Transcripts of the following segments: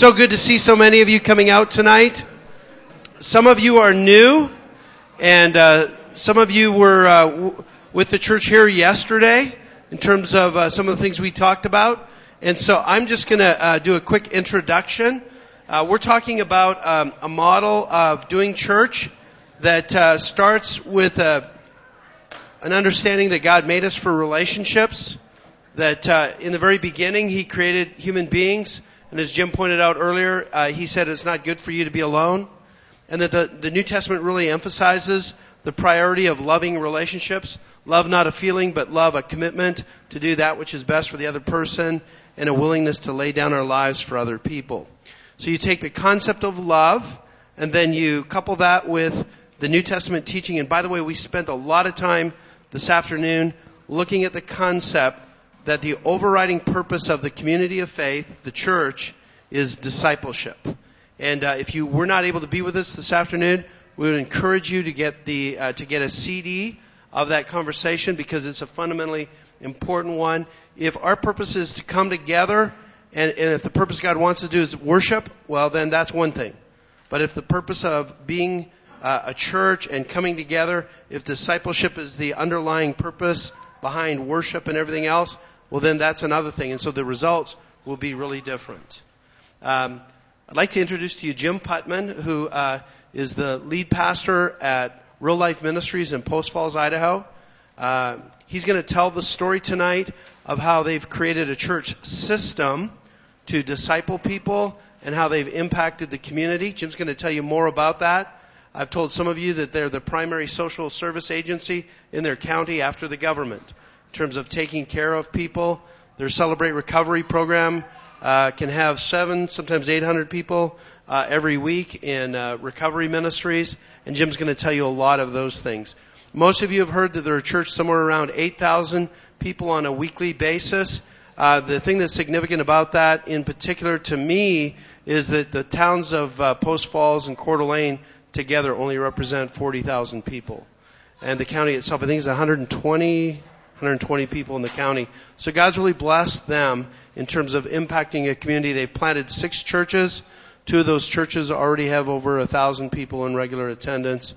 So good to see so many of you coming out tonight. Some of you are new, and uh, some of you were uh, w- with the church here yesterday in terms of uh, some of the things we talked about. And so I'm just going to uh, do a quick introduction. Uh, we're talking about um, a model of doing church that uh, starts with a, an understanding that God made us for relationships. That in the very beginning He created human beings and as Jim pointed out earlier, uh, he said it's not good for you to be alone. And that the, the New Testament really emphasizes the priority of loving relationships. Love not a feeling, but love a commitment to do that which is best for the other person and a willingness to lay down our lives for other people. So you take the concept of love and then you couple that with the New Testament teaching. And by the way, we spent a lot of time this afternoon looking at the concept that the overriding purpose of the community of faith, the church, is discipleship. And uh, if you were not able to be with us this afternoon, we would encourage you to get the uh, to get a CD of that conversation because it's a fundamentally important one. If our purpose is to come together, and, and if the purpose God wants to do is worship, well, then that's one thing. But if the purpose of being uh, a church and coming together, if discipleship is the underlying purpose behind worship and everything else, well, then that's another thing. And so the results will be really different. Um, I'd like to introduce to you Jim Putman, who uh, is the lead pastor at Real Life Ministries in Post Falls, Idaho. Uh, he's going to tell the story tonight of how they've created a church system to disciple people and how they've impacted the community. Jim's going to tell you more about that. I've told some of you that they're the primary social service agency in their county after the government in terms of taking care of people. Their Celebrate Recovery program uh, can have seven, sometimes 800 people uh, every week in uh, recovery ministries, and Jim's going to tell you a lot of those things. Most of you have heard that there are church somewhere around 8,000 people on a weekly basis. Uh, the thing that's significant about that, in particular to me, is that the towns of uh, Post Falls and Coeur d'Alene together only represent 40,000 people. And the county itself, I think, is 120, 120 people in the county. So God's really blessed them in terms of impacting a community. They've planted six churches. Two of those churches already have over a thousand people in regular attendance.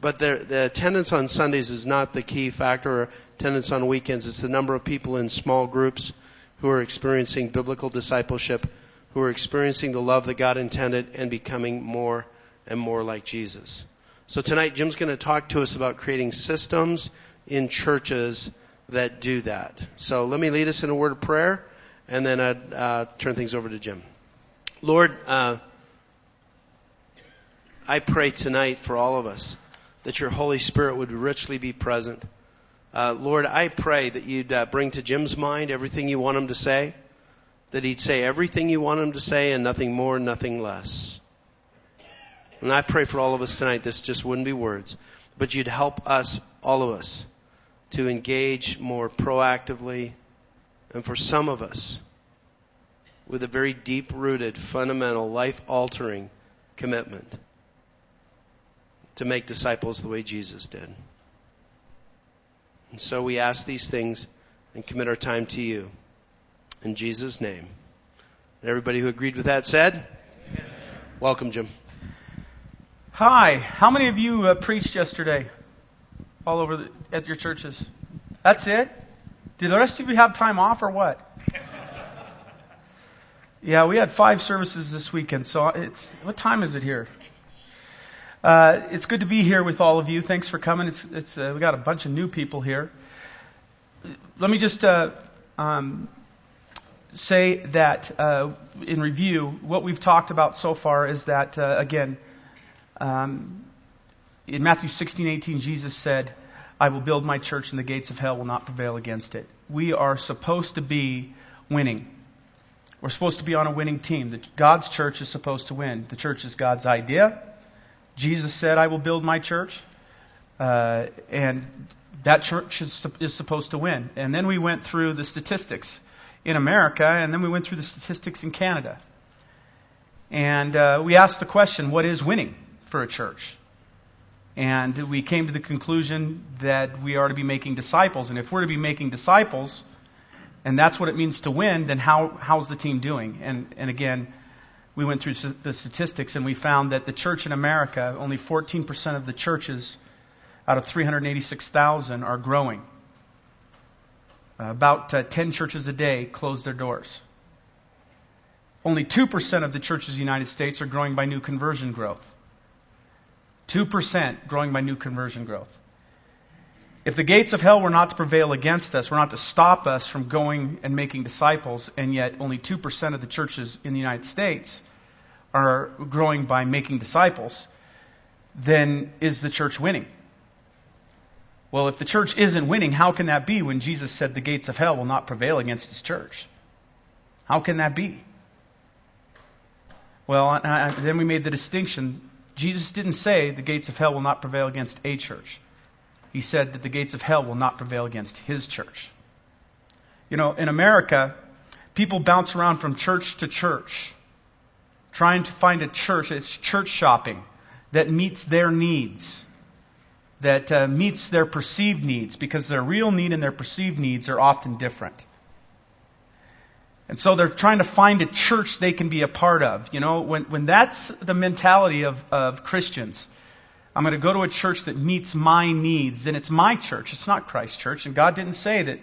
But the attendance on Sundays is not the key factor or attendance on weekends. It's the number of people in small groups who are experiencing biblical discipleship, who are experiencing the love that God intended and becoming more and more like Jesus. So tonight, Jim's going to talk to us about creating systems in churches that do that. So let me lead us in a word of prayer, and then I'd uh, turn things over to Jim. Lord, uh, I pray tonight for all of us that your Holy Spirit would richly be present. Uh, Lord, I pray that you'd uh, bring to Jim's mind everything you want him to say, that he'd say everything you want him to say and nothing more, nothing less. And I pray for all of us tonight, this just wouldn't be words, but you'd help us, all of us, to engage more proactively, and for some of us, with a very deep rooted, fundamental, life altering commitment to make disciples the way Jesus did. And so we ask these things and commit our time to you. In Jesus' name. And everybody who agreed with that said, Amen. Welcome, Jim. Hi. How many of you uh, preached yesterday? All over the, at your churches? That's it? Did the rest of you have time off or what? yeah, we had five services this weekend. So it's what time is it here? Uh, it's good to be here with all of you. Thanks for coming. It's, it's uh, we got a bunch of new people here. Let me just uh, um, say that uh, in review, what we've talked about so far is that uh, again. Um, in Matthew 16, 18, Jesus said, I will build my church and the gates of hell will not prevail against it. We are supposed to be winning. We're supposed to be on a winning team. God's church is supposed to win. The church is God's idea. Jesus said, I will build my church. Uh, and that church is, is supposed to win. And then we went through the statistics in America, and then we went through the statistics in Canada. And uh, we asked the question, what is winning for a church? And we came to the conclusion that we are to be making disciples. And if we're to be making disciples, and that's what it means to win, then how, how's the team doing? And, and again, we went through the statistics and we found that the church in America, only 14% of the churches out of 386,000 are growing. About uh, 10 churches a day close their doors. Only 2% of the churches in the United States are growing by new conversion growth. 2% growing by new conversion growth. If the gates of hell were not to prevail against us, were not to stop us from going and making disciples, and yet only 2% of the churches in the United States are growing by making disciples, then is the church winning? Well, if the church isn't winning, how can that be when Jesus said the gates of hell will not prevail against his church? How can that be? Well, then we made the distinction. Jesus didn't say the gates of hell will not prevail against a church he said that the gates of hell will not prevail against his church. You know, in America, people bounce around from church to church, trying to find a church, it's church shopping, that meets their needs, that uh, meets their perceived needs, because their real need and their perceived needs are often different. And so they're trying to find a church they can be a part of. You know, when, when that's the mentality of, of Christians, I'm going to go to a church that meets my needs, then it's my church. It's not Christ's church. And God didn't say that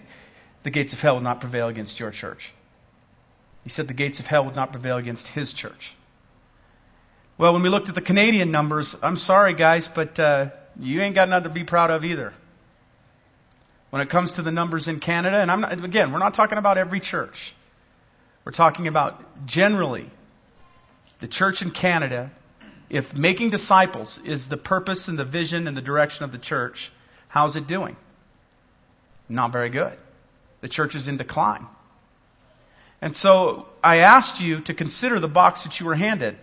the gates of hell would not prevail against your church. He said the gates of hell would not prevail against his church. Well, when we looked at the Canadian numbers, I'm sorry, guys, but uh, you ain't got nothing to be proud of either. When it comes to the numbers in Canada, and I'm not, again, we're not talking about every church. We're talking about generally the church in Canada if making disciples is the purpose and the vision and the direction of the church, how's it doing? Not very good. The church is in decline. And so I asked you to consider the box that you were handed.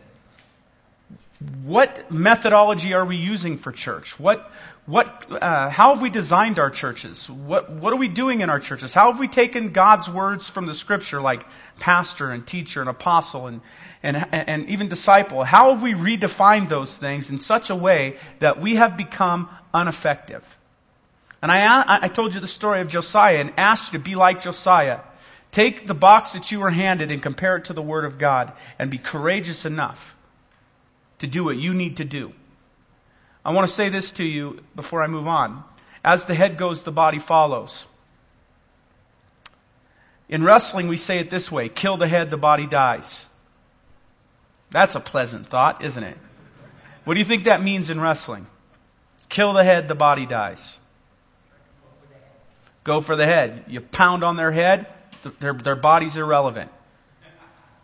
What methodology are we using for church? What, what, uh, how have we designed our churches? What, what are we doing in our churches? How have we taken God's words from the scripture like pastor and teacher and apostle and, and, and even disciple? How have we redefined those things in such a way that we have become ineffective? And I, I told you the story of Josiah and asked you to be like Josiah. Take the box that you were handed and compare it to the Word of God and be courageous enough to do what you need to do. I want to say this to you before I move on. As the head goes, the body follows. In wrestling, we say it this way kill the head, the body dies. That's a pleasant thought, isn't it? What do you think that means in wrestling? Kill the head, the body dies. Go for the head. You pound on their head, their, their body's irrelevant.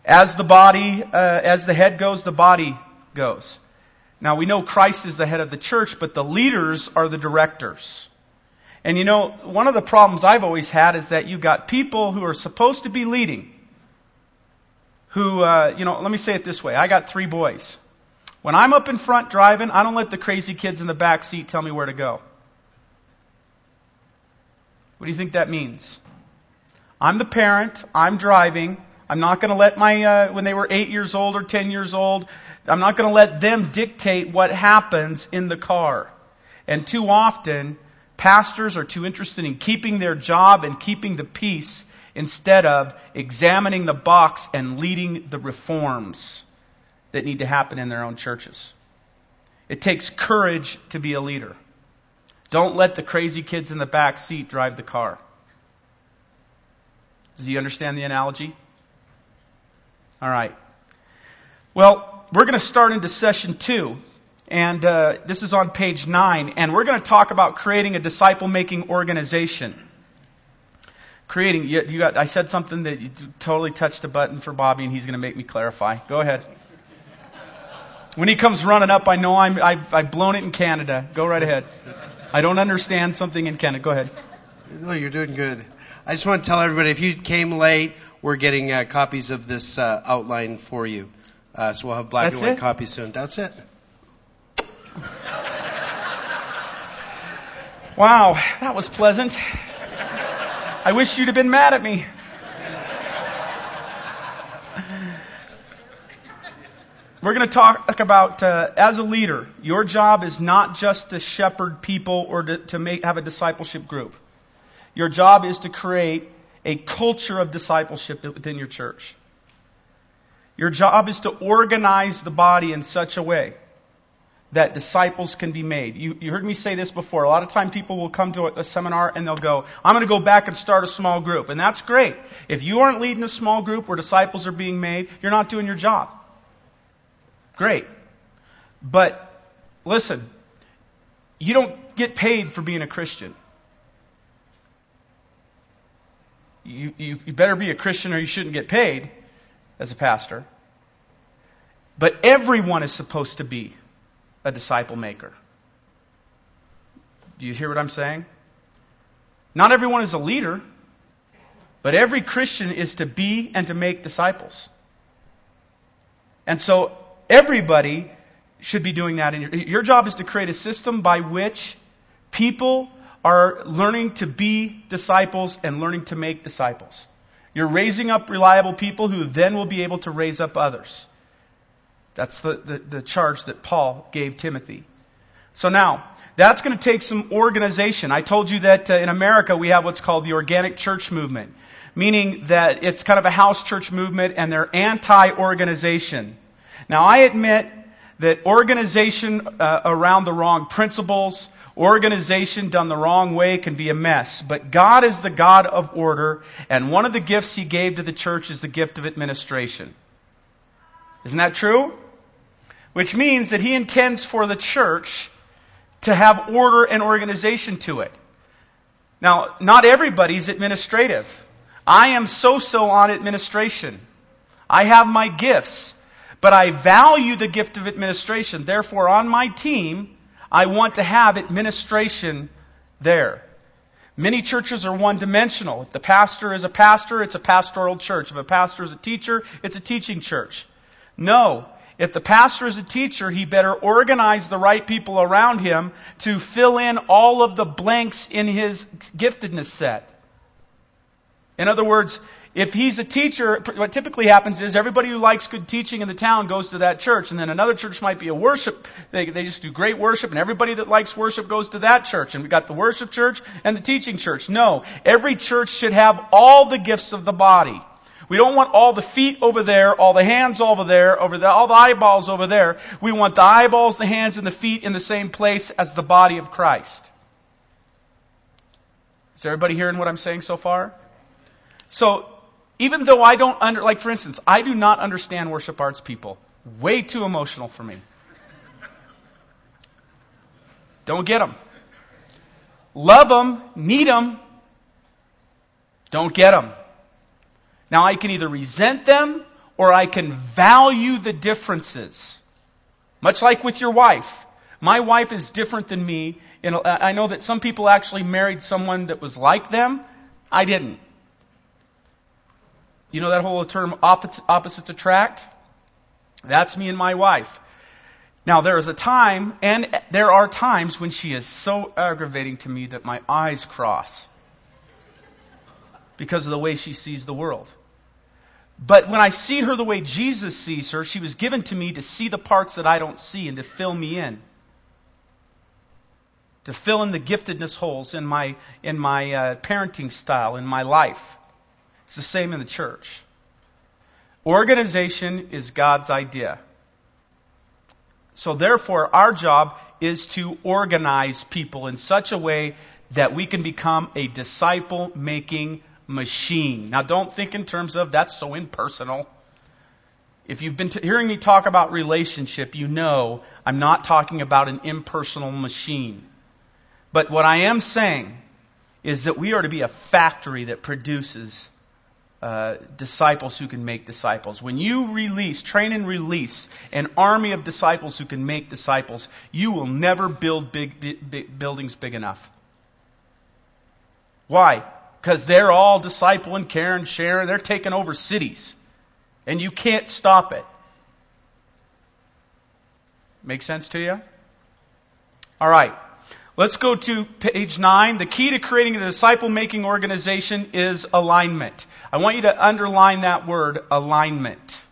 As the body, uh, as the head goes, the body goes. Now we know Christ is the head of the church, but the leaders are the directors. And you know, one of the problems I've always had is that you've got people who are supposed to be leading, who, uh, you know, let me say it this way. I got three boys. When I'm up in front driving, I don't let the crazy kids in the back seat tell me where to go. What do you think that means? I'm the parent. I'm driving. I'm not going to let my, uh, when they were eight years old or ten years old, I'm not going to let them dictate what happens in the car. And too often, pastors are too interested in keeping their job and keeping the peace instead of examining the box and leading the reforms that need to happen in their own churches. It takes courage to be a leader. Don't let the crazy kids in the back seat drive the car. Does he understand the analogy? All right. Well, we're going to start into session two. And uh, this is on page nine. And we're going to talk about creating a disciple making organization. Creating, you, you got, I said something that you totally touched a button for Bobby, and he's going to make me clarify. Go ahead. When he comes running up, I know I'm, I've, I've blown it in Canada. Go right ahead. I don't understand something in Canada. Go ahead. No, you're doing good. I just want to tell everybody if you came late, we're getting uh, copies of this uh, outline for you. Uh, so we'll have black That's and white it? copies soon. That's it. Wow, that was pleasant. I wish you'd have been mad at me. We're going to talk about, uh, as a leader, your job is not just to shepherd people or to, to make, have a discipleship group. Your job is to create a culture of discipleship within your church. Your job is to organize the body in such a way that disciples can be made. You, you heard me say this before. A lot of time people will come to a, a seminar and they'll go, I'm going to go back and start a small group. And that's great. If you aren't leading a small group where disciples are being made, you're not doing your job. Great. But listen, you don't get paid for being a Christian. You, you, you better be a Christian or you shouldn't get paid as a pastor. But everyone is supposed to be a disciple maker. Do you hear what I'm saying? Not everyone is a leader, but every Christian is to be and to make disciples. And so everybody should be doing that. Your, your job is to create a system by which people are learning to be disciples and learning to make disciples. You're raising up reliable people who then will be able to raise up others. That's the, the, the charge that Paul gave Timothy. So now, that's going to take some organization. I told you that uh, in America we have what's called the organic church movement, meaning that it's kind of a house church movement and they're anti-organization. Now I admit that organization uh, around the wrong principles, organization done the wrong way can be a mess. But God is the God of order, and one of the gifts He gave to the church is the gift of administration. Isn't that true? Which means that He intends for the church to have order and organization to it. Now, not everybody's administrative. I am so-so on administration. I have my gifts, but I value the gift of administration. Therefore, on my team, I want to have administration there. Many churches are one dimensional. If the pastor is a pastor, it's a pastoral church. If a pastor is a teacher, it's a teaching church. No. If the pastor is a teacher, he better organize the right people around him to fill in all of the blanks in his giftedness set. In other words, if he's a teacher, what typically happens is everybody who likes good teaching in the town goes to that church, and then another church might be a worship. They, they just do great worship, and everybody that likes worship goes to that church. And we've got the worship church and the teaching church. No, every church should have all the gifts of the body. We don't want all the feet over there, all the hands over there, over the, all the eyeballs over there. We want the eyeballs, the hands, and the feet in the same place as the body of Christ. Is everybody hearing what I'm saying so far? So even though I don't under, like for instance, I do not understand worship arts people. Way too emotional for me. Don't get them. Love them, need them. Don't get them. Now I can either resent them or I can value the differences. Much like with your wife. My wife is different than me. I know that some people actually married someone that was like them. I didn't. You know that whole term opposites attract? That's me and my wife. Now there is a time, and there are times when she is so aggravating to me that my eyes cross. Because of the way she sees the world. But when I see her the way Jesus sees her, she was given to me to see the parts that I don't see and to fill me in. To fill in the giftedness holes in my, in my uh, parenting style, in my life. It's the same in the church. Organization is God's idea. So therefore, our job is to organize people in such a way that we can become a disciple making machine. Now don't think in terms of that's so impersonal. If you've been t- hearing me talk about relationship, you know I'm not talking about an impersonal machine. But what I am saying is that we are to be a factory that produces uh, disciples who can make disciples. When you release, train and release an army of disciples who can make disciples, you will never build big, big, big buildings big enough. Why? Because they're all disciple and care and they're taking over cities. And you can't stop it. Make sense to you? All right. Let's go to page 9. The key to creating a disciple making organization is alignment. I want you to underline that word, alignment.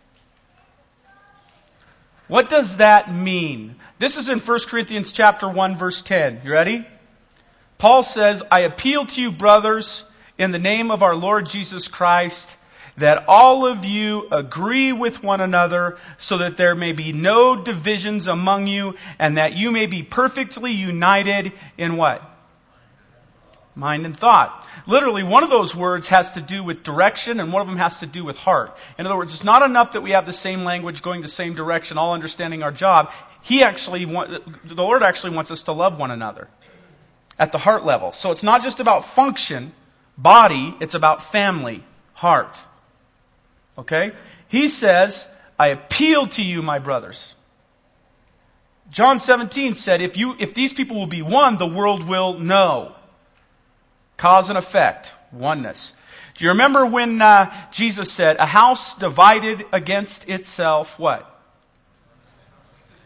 What does that mean? This is in 1 Corinthians chapter 1 verse 10. You ready? Paul says, I appeal to you brothers in the name of our Lord Jesus Christ that all of you agree with one another so that there may be no divisions among you and that you may be perfectly united in what? Mind and thought. Literally, one of those words has to do with direction and one of them has to do with heart. In other words, it's not enough that we have the same language going the same direction, all understanding our job. He actually, the Lord actually wants us to love one another at the heart level. So it's not just about function, body, it's about family, heart. Okay? He says, I appeal to you, my brothers. John 17 said, if you, if these people will be one, the world will know. Cause and effect. Oneness. Do you remember when uh, Jesus said, a house divided against itself, what?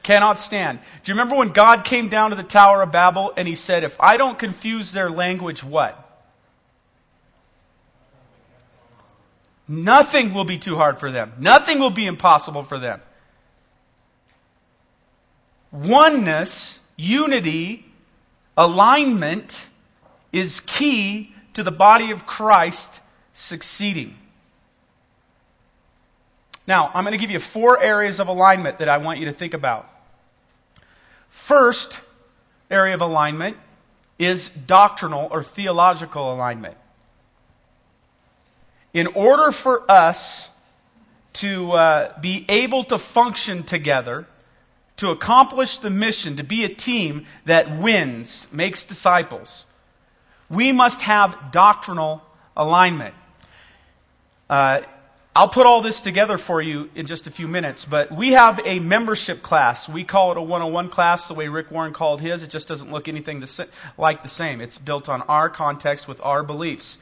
Cannot stand. Do you remember when God came down to the Tower of Babel and he said, if I don't confuse their language, what? Nothing will be too hard for them. Nothing will be impossible for them. Oneness, unity, alignment is key to the body of Christ succeeding. Now, I'm going to give you four areas of alignment that I want you to think about. First area of alignment is doctrinal or theological alignment. In order for us to uh, be able to function together, to accomplish the mission, to be a team that wins, makes disciples, we must have doctrinal alignment. Uh, I'll put all this together for you in just a few minutes, but we have a membership class. We call it a 101 class the way Rick Warren called his. It just doesn't look anything like the same. It's built on our context with our beliefs.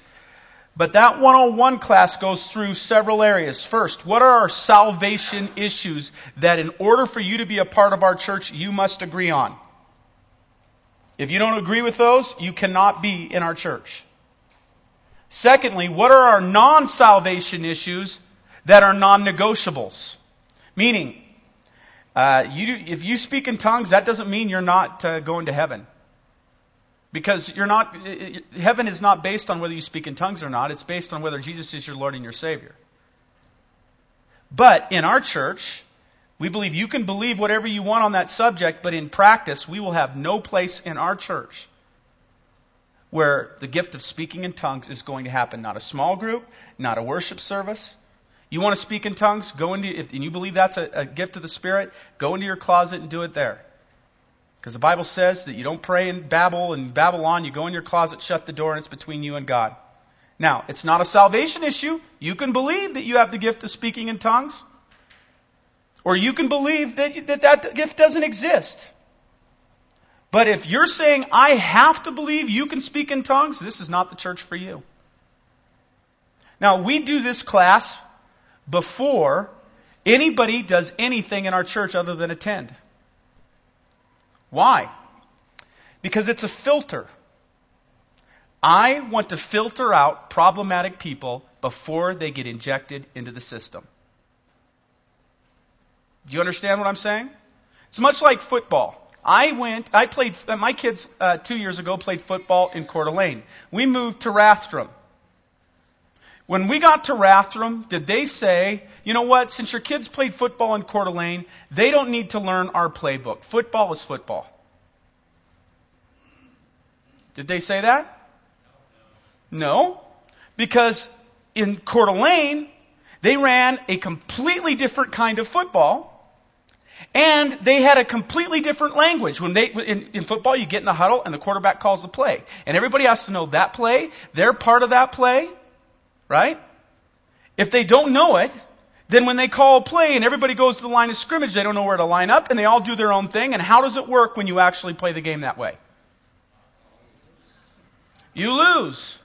But that 101 class goes through several areas. First, what are our salvation issues that in order for you to be a part of our church, you must agree on? If you don't agree with those, you cannot be in our church. Secondly, what are our non-salvation issues that are non-negotiables? Meaning, uh, you, if you speak in tongues, that doesn't mean you're not uh, going to heaven. Because you're not, heaven is not based on whether you speak in tongues or not. It's based on whether Jesus is your Lord and your Savior. But in our church, we believe you can believe whatever you want on that subject, but in practice, we will have no place in our church where the gift of speaking in tongues is going to happen. Not a small group, not a worship service. You want to speak in tongues? Go into, if, and you believe that's a, a gift of the Spirit, go into your closet and do it there. Because the Bible says that you don't pray in Babel and Babylon. You go in your closet, shut the door, and it's between you and God. Now, it's not a salvation issue. You can believe that you have the gift of speaking in tongues. Or you can believe that that, that gift doesn't exist. But if you're saying, I have to believe you can speak in tongues, this is not the church for you. Now, we do this class before anybody does anything in our church other than attend. Why? Because it's a filter. I want to filter out problematic people before they get injected into the system. Do you understand what I'm saying? It's much like football. I went, I played, my kids uh, two years ago played football in Coeur d'Alene. We moved to Rathdrum. When we got to Rathdrum, did they say, you know what, since your kids played football in Coeur d'Alene, they don't need to learn our playbook. Football is football. Did they say that? No. Because in Coeur d'Alene, they ran a completely different kind of football. And they had a completely different language. When they, in, in, football, you get in the huddle and the quarterback calls the play. And everybody has to know that play. They're part of that play. Right? If they don't know it, then when they call play and everybody goes to the line of scrimmage, they don't know where to line up and they all do their own thing. And how does it work when you actually play the game that way? You lose.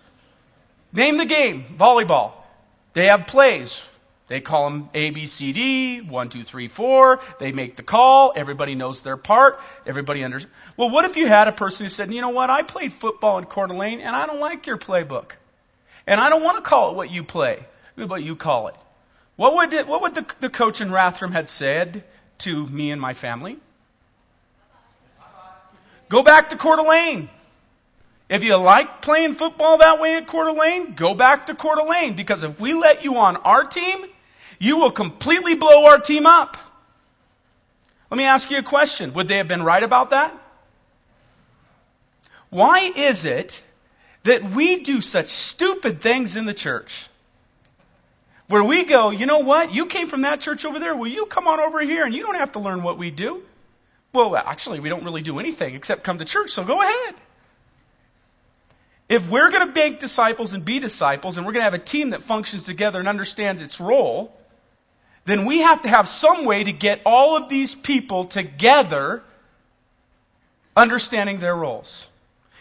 Name the game. Volleyball. They have plays. They call them A, B, C, D, one, two, three, four. They make the call. Everybody knows their part. Everybody understands. Well, what if you had a person who said, you know what, I played football in Coeur d'Alene and I don't like your playbook. And I don't want to call it what you play, but you call it. What would, it, what would the, the coach in Rathdrum had said to me and my family? Go back to Coeur d'Alene. If you like playing football that way at Coeur d'Alene, go back to Coeur d'Alene because if we let you on our team, you will completely blow our team up. Let me ask you a question. Would they have been right about that? Why is it that we do such stupid things in the church? Where we go, you know what? You came from that church over there. Will you come on over here and you don't have to learn what we do? Well, actually, we don't really do anything except come to church, so go ahead. If we're going to make disciples and be disciples, and we're going to have a team that functions together and understands its role, then we have to have some way to get all of these people together understanding their roles.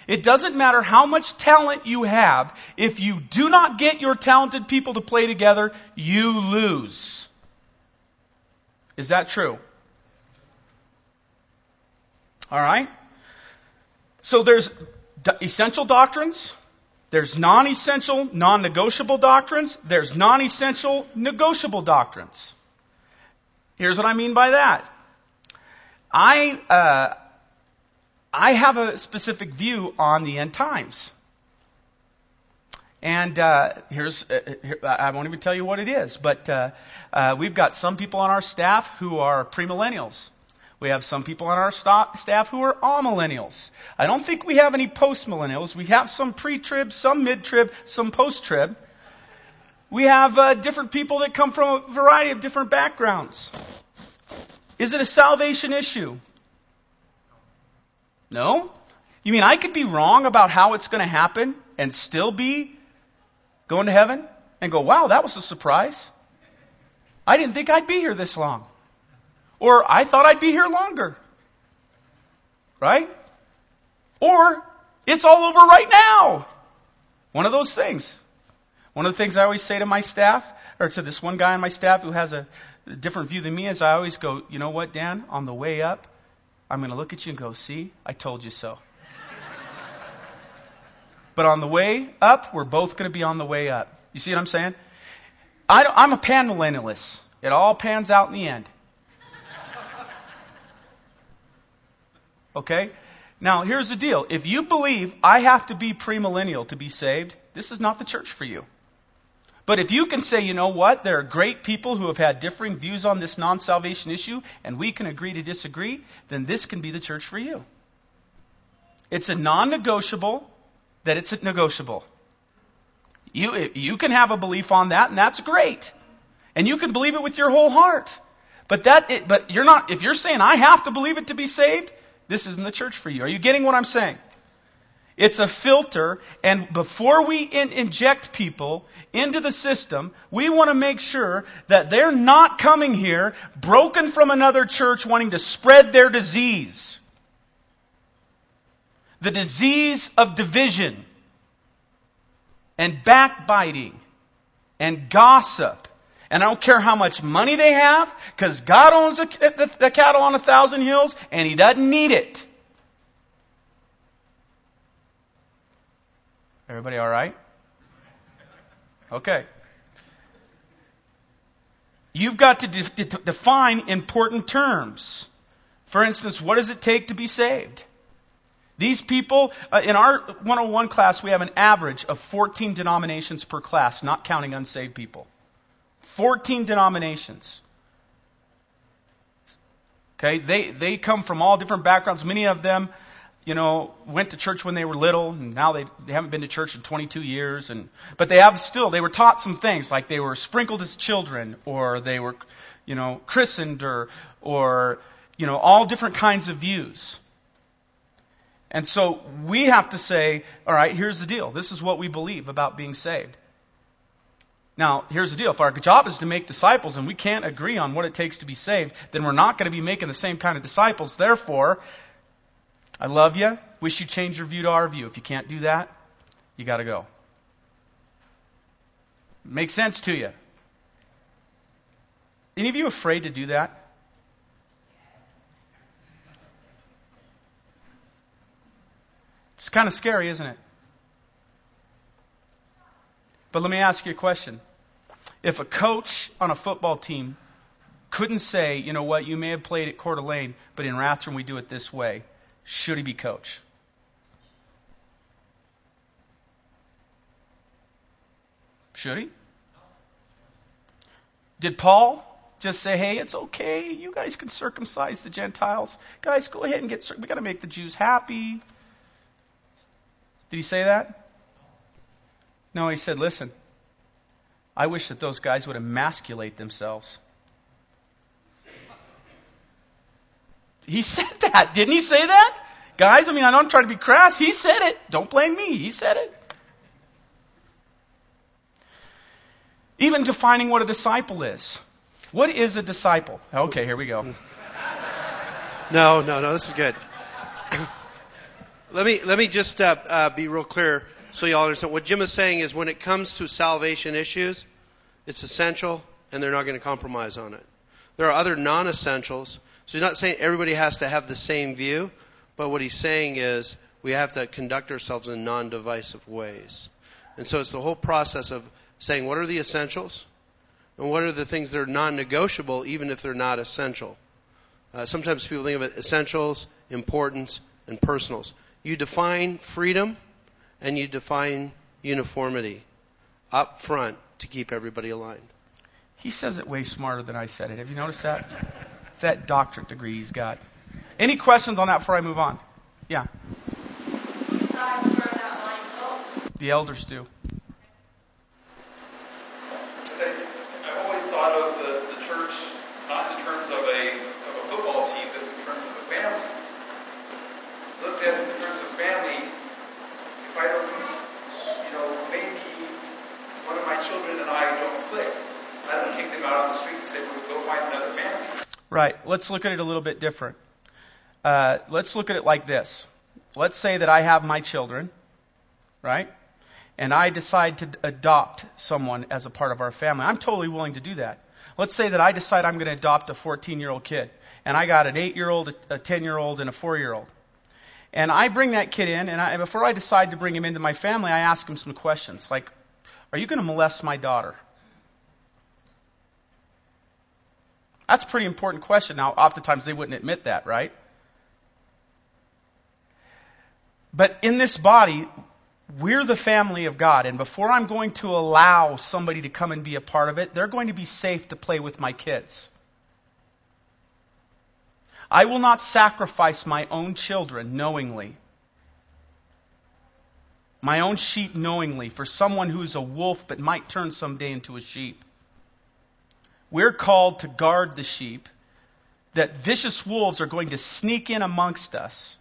It doesn't matter how much talent you have. If you do not get your talented people to play together, you lose. Is that true? All right? So there's essential doctrines, there's non essential, non negotiable doctrines, there's non essential, negotiable doctrines. Here's what I mean by that. I, uh, I have a specific view on the end times. And uh, here's, uh, here, I won't even tell you what it is, but uh, uh, we've got some people on our staff who are premillennials. We have some people on our st- staff who are amillennials. I don't think we have any postmillennials. We have some pre-trib, some mid-trib, some post-trib. We have uh, different people that come from a variety of different backgrounds. Is it a salvation issue? No. You mean I could be wrong about how it's going to happen and still be going to heaven and go, wow, that was a surprise. I didn't think I'd be here this long. Or I thought I'd be here longer. Right? Or it's all over right now. One of those things. One of the things I always say to my staff, or to this one guy on my staff who has a different view than me, is I always go, you know what, Dan? On the way up, I'm going to look at you and go, see, I told you so. but on the way up, we're both going to be on the way up. You see what I'm saying? I am a panmillennialist. It all pans out in the end. Okay? Now, here's the deal. If you believe I have to be premillennial to be saved, this is not the church for you. But if you can say, you know what, there are great people who have had differing views on this non salvation issue, and we can agree to disagree, then this can be the church for you. It's a non negotiable that it's a negotiable. You, you can have a belief on that, and that's great. And you can believe it with your whole heart. But that, but you're not, if you're saying I have to believe it to be saved, this isn't the church for you. Are you getting what I'm saying? It's a filter, and before we in- inject people into the system, we want to make sure that they're not coming here broken from another church wanting to spread their disease. The disease of division and backbiting and gossip. And I don't care how much money they have, because God owns the, the cattle on a thousand hills, and He doesn't need it. Everybody all right? Okay. You've got to de- de- define important terms. For instance, what does it take to be saved? These people, uh, in our 101 class, we have an average of 14 denominations per class, not counting unsaved people. 14 denominations. Okay, they, they come from all different backgrounds. Many of them you know, went to church when they were little, and now they, they haven't been to church in 22 years. And but they have still they were taught some things like they were sprinkled as children, or they were, you know, christened, or or you know, all different kinds of views. And so we have to say, all right, here's the deal. This is what we believe about being saved. Now, here's the deal. If our job is to make disciples and we can't agree on what it takes to be saved, then we're not going to be making the same kind of disciples. Therefore, I love you. Wish you change your view to our view. If you can't do that, you got to go. Make sense to you? Any of you afraid to do that? It's kind of scary, isn't it? But let me ask you a question. If a coach on a football team couldn't say, you know what, you may have played at Coeur d'Alene, but in Rathdrum we do it this way, should he be coach? Should he? Did Paul just say, "Hey, it's okay. You guys can circumcise the Gentiles. Guys, go ahead and get. Circ- we got to make the Jews happy." Did he say that? No, he said, "Listen, I wish that those guys would emasculate themselves." He said didn't he say that? Guys, I mean, I don't try to be crass. He said it. Don't blame me. He said it. Even defining what a disciple is. What is a disciple? Okay, here we go. No, no, no. This is good. let me let me just uh, uh, be real clear so you all understand. What Jim is saying is, when it comes to salvation issues, it's essential, and they're not going to compromise on it. There are other non-essentials. So he's not saying everybody has to have the same view, but what he's saying is we have to conduct ourselves in non-divisive ways. And so it's the whole process of saying what are the essentials and what are the things that are non-negotiable even if they're not essential. Uh, sometimes people think of it essentials, importance, and personals. You define freedom and you define uniformity up front to keep everybody aligned. He says it way smarter than I said it. Have you noticed that? It's that doctorate degree he's got. Any questions on that before I move on? Yeah. The elders do. I've always thought of the, the church not in terms of a, of a football team, but in terms of a family. Looked at it in terms of family, if I don't, you know, maybe one of my children and I don't click, I don't kick them out on the street and say, well, go find another family. Right. Let's look at it a little bit different. Uh, let's look at it like this. Let's say that I have my children, right? and I decide to adopt someone as a part of our family, I'm totally willing to do that. Let's say that I decide I'm going to adopt a 14 year old kid, and I got an 8 year old, a 10 year old, and a 4 year old. And I bring that kid in, and I, before I decide to bring him into my family, I ask him some questions like, Are you going to molest my daughter? That's a pretty important question. Now, oftentimes they wouldn't admit that, right? But in this body, we're the family of God, and before I'm going to allow somebody to come and be a part of it, they're going to be safe to play with my kids. I will not sacrifice my own children knowingly, my own sheep knowingly, for someone who's a wolf but might turn someday into a sheep. We're called to guard the sheep, that vicious wolves are going to sneak in amongst us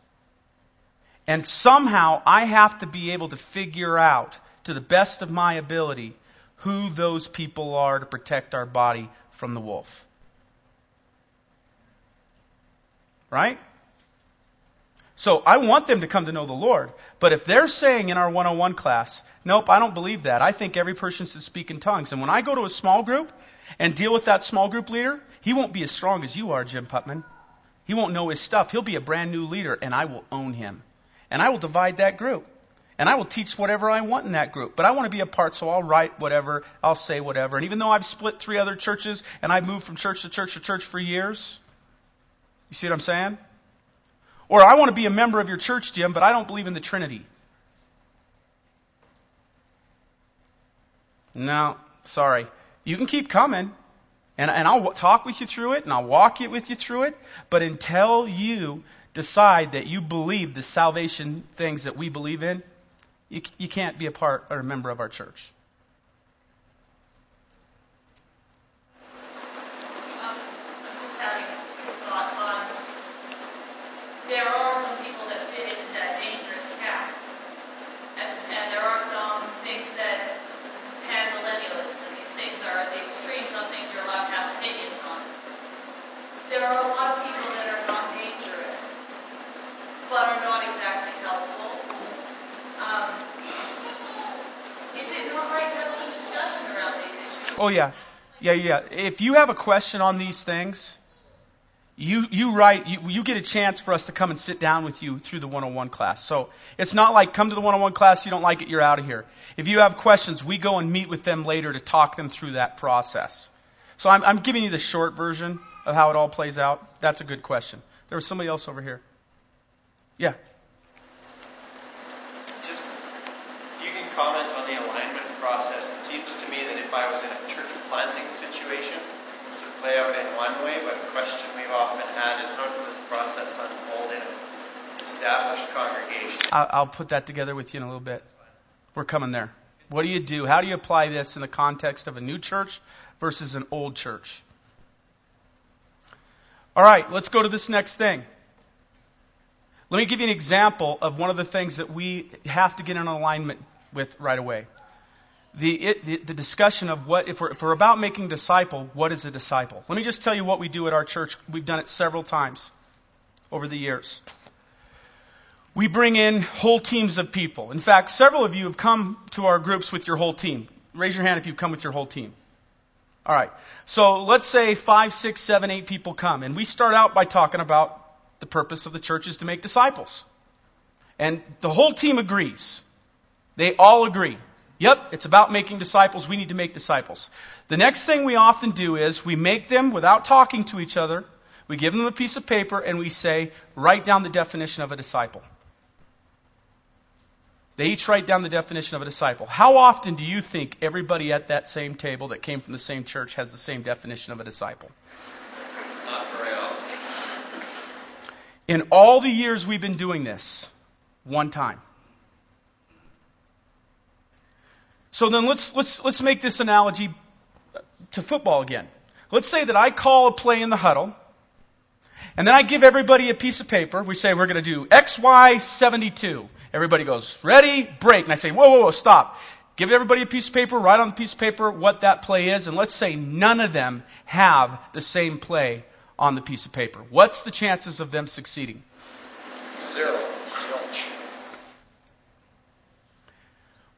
and somehow I have to be able to figure out, to the best of my ability, who those people are to protect our body from the wolf. Right? So I want them to come to know the Lord. But if they're saying in our 101 class, nope, I don't believe that. I think every person should speak in tongues. And when I go to a small group and deal with that small group leader, he won't be as strong as you are, Jim Putman. He won't know his stuff. He'll be a brand new leader, and I will own him. And I will divide that group. And I will teach whatever I want in that group. But I want to be a part, so I'll write whatever, I'll say whatever. And even though I've split three other churches and I've moved from church to church to church for years, you see what I'm saying? Or I want to be a member of your church, Jim, but I don't believe in the Trinity. No, sorry. You can keep coming, and, and I'll talk with you through it, and I'll walk with you through it, but until you decide that you believe the salvation things that we believe in, you, you can't be a part or a member of our church. Oh yeah, yeah, yeah. If you have a question on these things, you you write. You, you get a chance for us to come and sit down with you through the 101 class. So it's not like come to the 101 class. You don't like it, you're out of here. If you have questions, we go and meet with them later to talk them through that process. So I'm, I'm giving you the short version of how it all plays out. That's a good question. There was somebody else over here. Yeah. Just you can comment on the alignment process It seems to me that if I was in a situation, this play out in one way, but a question we've often had is how does this process unfold in an established congregation? I'll put that together with you in a little bit. We're coming there. What do you do? How do you apply this in the context of a new church versus an old church? All right, let's go to this next thing. Let me give you an example of one of the things that we have to get in alignment with right away. The, the, discussion of what, if we're, if we're about making disciple, what is a disciple? Let me just tell you what we do at our church. We've done it several times over the years. We bring in whole teams of people. In fact, several of you have come to our groups with your whole team. Raise your hand if you've come with your whole team. All right. So let's say five, six, seven, eight people come, and we start out by talking about the purpose of the church is to make disciples. And the whole team agrees. They all agree. Yep, it's about making disciples. We need to make disciples. The next thing we often do is we make them without talking to each other. We give them a piece of paper and we say, write down the definition of a disciple. They each write down the definition of a disciple. How often do you think everybody at that same table that came from the same church has the same definition of a disciple? Not very often. In all the years we've been doing this, one time. So then let's, let's, let's make this analogy to football again. Let's say that I call a play in the huddle, and then I give everybody a piece of paper. We say we're going to do XY 72. Everybody goes, ready, break. And I say, whoa, whoa, whoa, stop. Give everybody a piece of paper, write on the piece of paper what that play is, and let's say none of them have the same play on the piece of paper. What's the chances of them succeeding?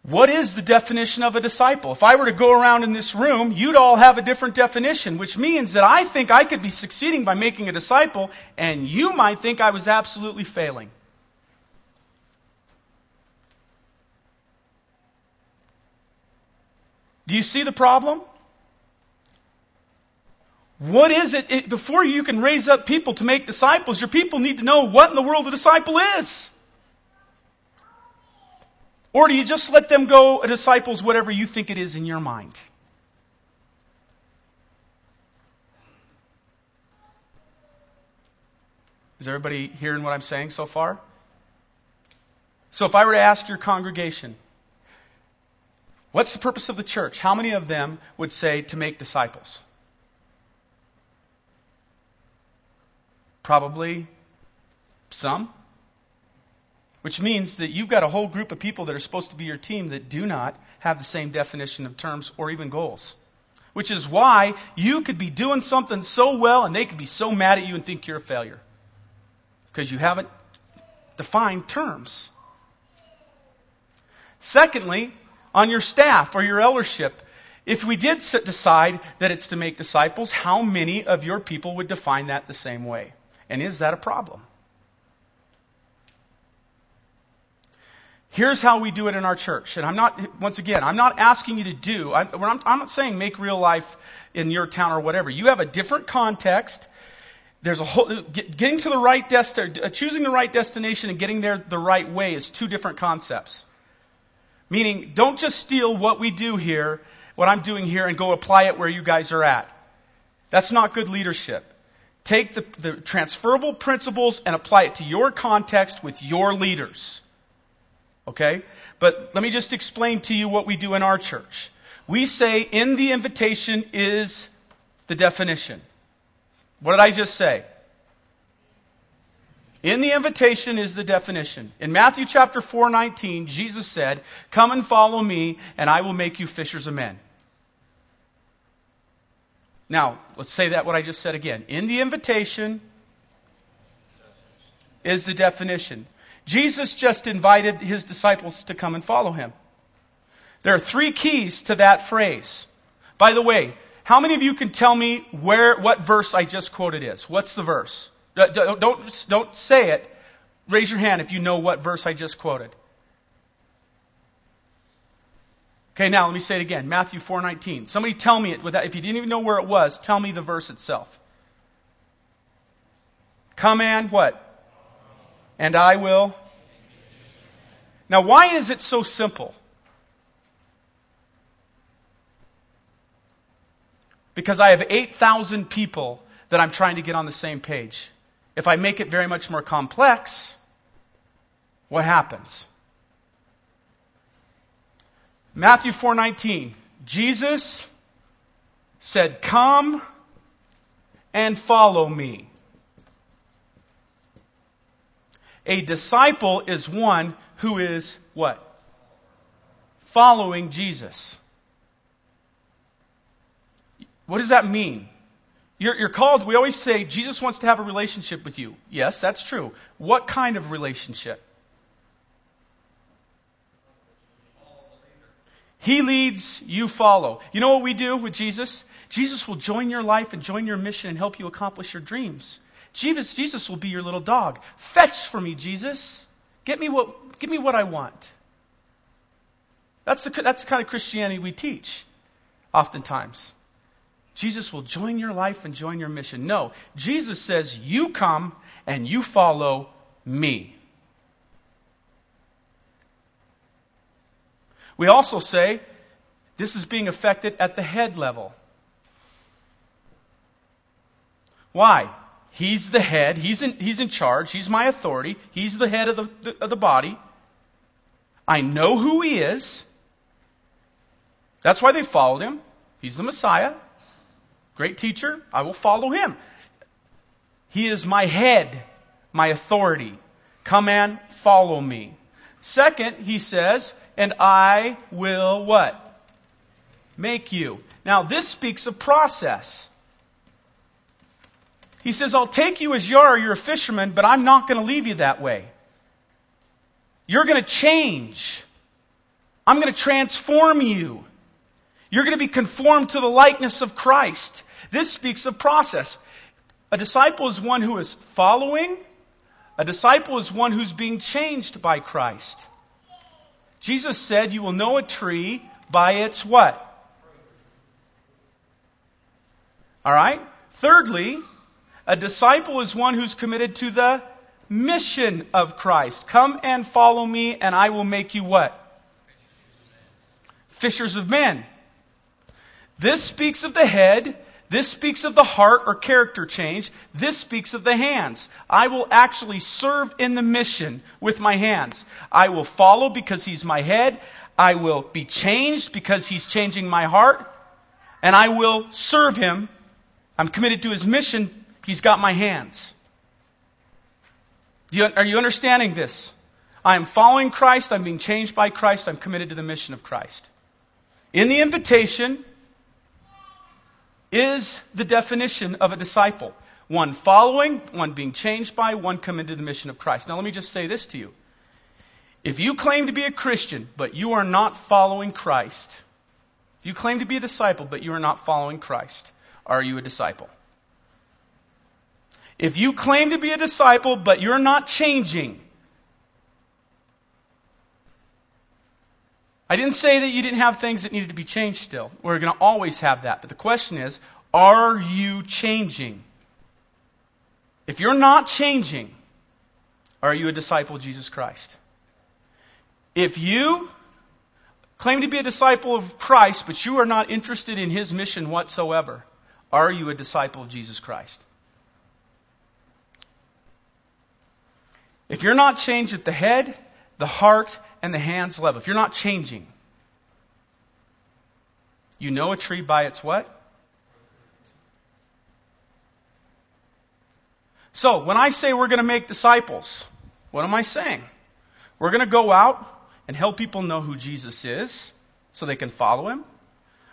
What is the definition of a disciple? If I were to go around in this room, you'd all have a different definition, which means that I think I could be succeeding by making a disciple, and you might think I was absolutely failing. Do you see the problem? What is it, before you can raise up people to make disciples, your people need to know what in the world a disciple is. Or do you just let them go, disciples, whatever you think it is in your mind? Is everybody hearing what I'm saying so far? So if I were to ask your congregation, What's the purpose of the church? How many of them would say to make disciples? Probably some. Which means that you've got a whole group of people that are supposed to be your team that do not have the same definition of terms or even goals. Which is why you could be doing something so well and they could be so mad at you and think you're a failure. Because you haven't defined terms. Secondly, on your staff or your eldership, if we did decide that it's to make disciples, how many of your people would define that the same way? And is that a problem? Here's how we do it in our church. And I'm not, once again, I'm not asking you to do, I'm, I'm not saying make real life in your town or whatever. You have a different context. There's a whole, getting to the right destination, uh, choosing the right destination and getting there the right way is two different concepts. Meaning, don't just steal what we do here, what I'm doing here, and go apply it where you guys are at. That's not good leadership. Take the, the transferable principles and apply it to your context with your leaders. Okay? But let me just explain to you what we do in our church. We say in the invitation is the definition. What did I just say? In the invitation is the definition. In Matthew chapter 4:19, Jesus said, "Come and follow me, and I will make you fishers of men." Now, let's say that what I just said again. In the invitation is the definition. Jesus just invited his disciples to come and follow him. There are three keys to that phrase. By the way, how many of you can tell me where what verse I just quoted is? What's the verse? Don't, don't, don't say it. Raise your hand if you know what verse I just quoted. Okay, now let me say it again. Matthew 4:19. Somebody tell me it without if you didn't even know where it was, tell me the verse itself. Come and what? And I will. Now, why is it so simple? because I have 8,000 people that I'm trying to get on the same page. If I make it very much more complex, what happens? Matthew 4:19. Jesus said, "Come and follow me." A disciple is one who is what? Following Jesus. What does that mean? You're, you're, called, we always say, Jesus wants to have a relationship with you. Yes, that's true. What kind of relationship? He leads, you follow. You know what we do with Jesus? Jesus will join your life and join your mission and help you accomplish your dreams. Jesus, Jesus will be your little dog. Fetch for me, Jesus. Get me what, give me what I want. That's the, that's the kind of Christianity we teach, oftentimes. Jesus will join your life and join your mission. No, Jesus says, You come and you follow me. We also say this is being affected at the head level. Why? He's the head. He's in, he's in charge. He's my authority. He's the head of the, the, of the body. I know who he is. That's why they followed him. He's the Messiah. Great teacher, I will follow him. He is my head, my authority. Come and follow me. Second, he says, and I will what? Make you. Now, this speaks of process. He says, I'll take you as you are, you're a fisherman, but I'm not going to leave you that way. You're going to change. I'm going to transform you. You're going to be conformed to the likeness of Christ. This speaks of process. A disciple is one who is following. A disciple is one who's being changed by Christ. Jesus said, You will know a tree by its what? All right? Thirdly, a disciple is one who's committed to the mission of Christ. Come and follow me, and I will make you what? Fishers of men. This speaks of the head this speaks of the heart or character change. This speaks of the hands. I will actually serve in the mission with my hands. I will follow because he's my head. I will be changed because he's changing my heart. And I will serve him. I'm committed to his mission. He's got my hands. You, are you understanding this? I am following Christ. I'm being changed by Christ. I'm committed to the mission of Christ. In the invitation, is the definition of a disciple. One following, one being changed by, one committed to the mission of Christ. Now let me just say this to you. If you claim to be a Christian, but you are not following Christ, if you claim to be a disciple, but you are not following Christ, are you a disciple? If you claim to be a disciple, but you're not changing, I didn't say that you didn't have things that needed to be changed still. We're going to always have that. But the question is, are you changing? If you're not changing, are you a disciple of Jesus Christ? If you claim to be a disciple of Christ, but you are not interested in his mission whatsoever, are you a disciple of Jesus Christ? If you're not changed at the head, the heart, and the hands level. If you're not changing, you know a tree by its what? So, when I say we're going to make disciples, what am I saying? We're going to go out and help people know who Jesus is so they can follow him.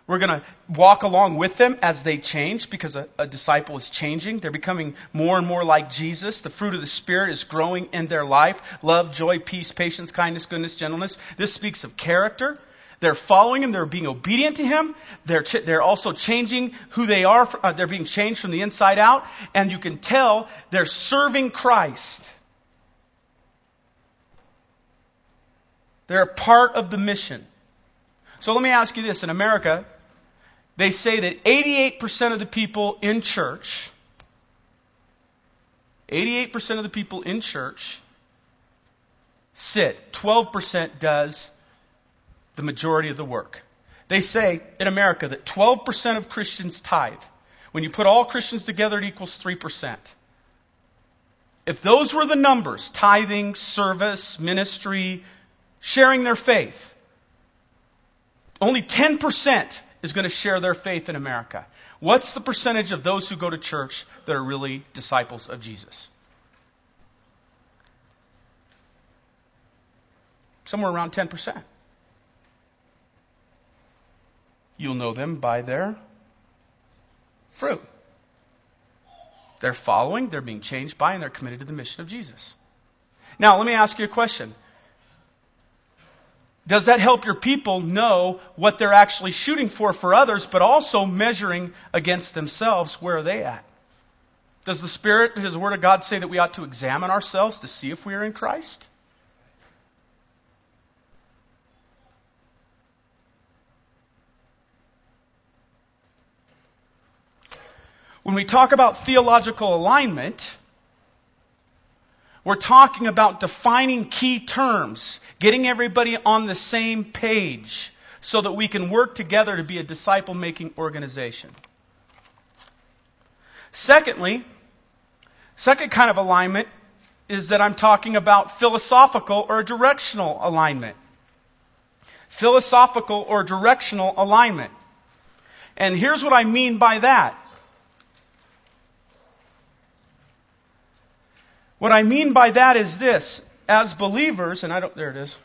We're going to walk along with them as they change because a, a, disciple is changing. They're becoming more and more like Jesus. The fruit of the Spirit is growing in their life love, joy, peace, patience, kindness, goodness, gentleness. This speaks of character. They're following Him. They're being obedient to Him. They're, ch- they're also changing who they are. Uh, they're being changed from the inside out. And you can tell they're serving Christ. They're a part of the mission. So let me ask you this. In America, they say that 88% of the people in church, 88% of the people in church sit. 12% does the majority of the work. They say in America that 12% of Christians tithe. When you put all Christians together, it equals 3%. If those were the numbers, tithing, service, ministry, sharing their faith, only 10% is going to share their faith in America. What's the percentage of those who go to church that are really disciples of Jesus? Somewhere around 10%. You'll know them by their fruit. They're following, they're being changed by, and they're committed to the mission of Jesus. Now, let me ask you a question. Does that help your people know what they're actually shooting for for others, but also measuring against themselves? Where are they at? Does the Spirit, His Word of God, say that we ought to examine ourselves to see if we are in Christ? When we talk about theological alignment, we're talking about defining key terms, getting everybody on the same page so that we can work together to be a disciple making organization. Secondly, second kind of alignment is that I'm talking about philosophical or directional alignment. Philosophical or directional alignment. And here's what I mean by that. What I mean by that is this. As believers, and I don't, there it is.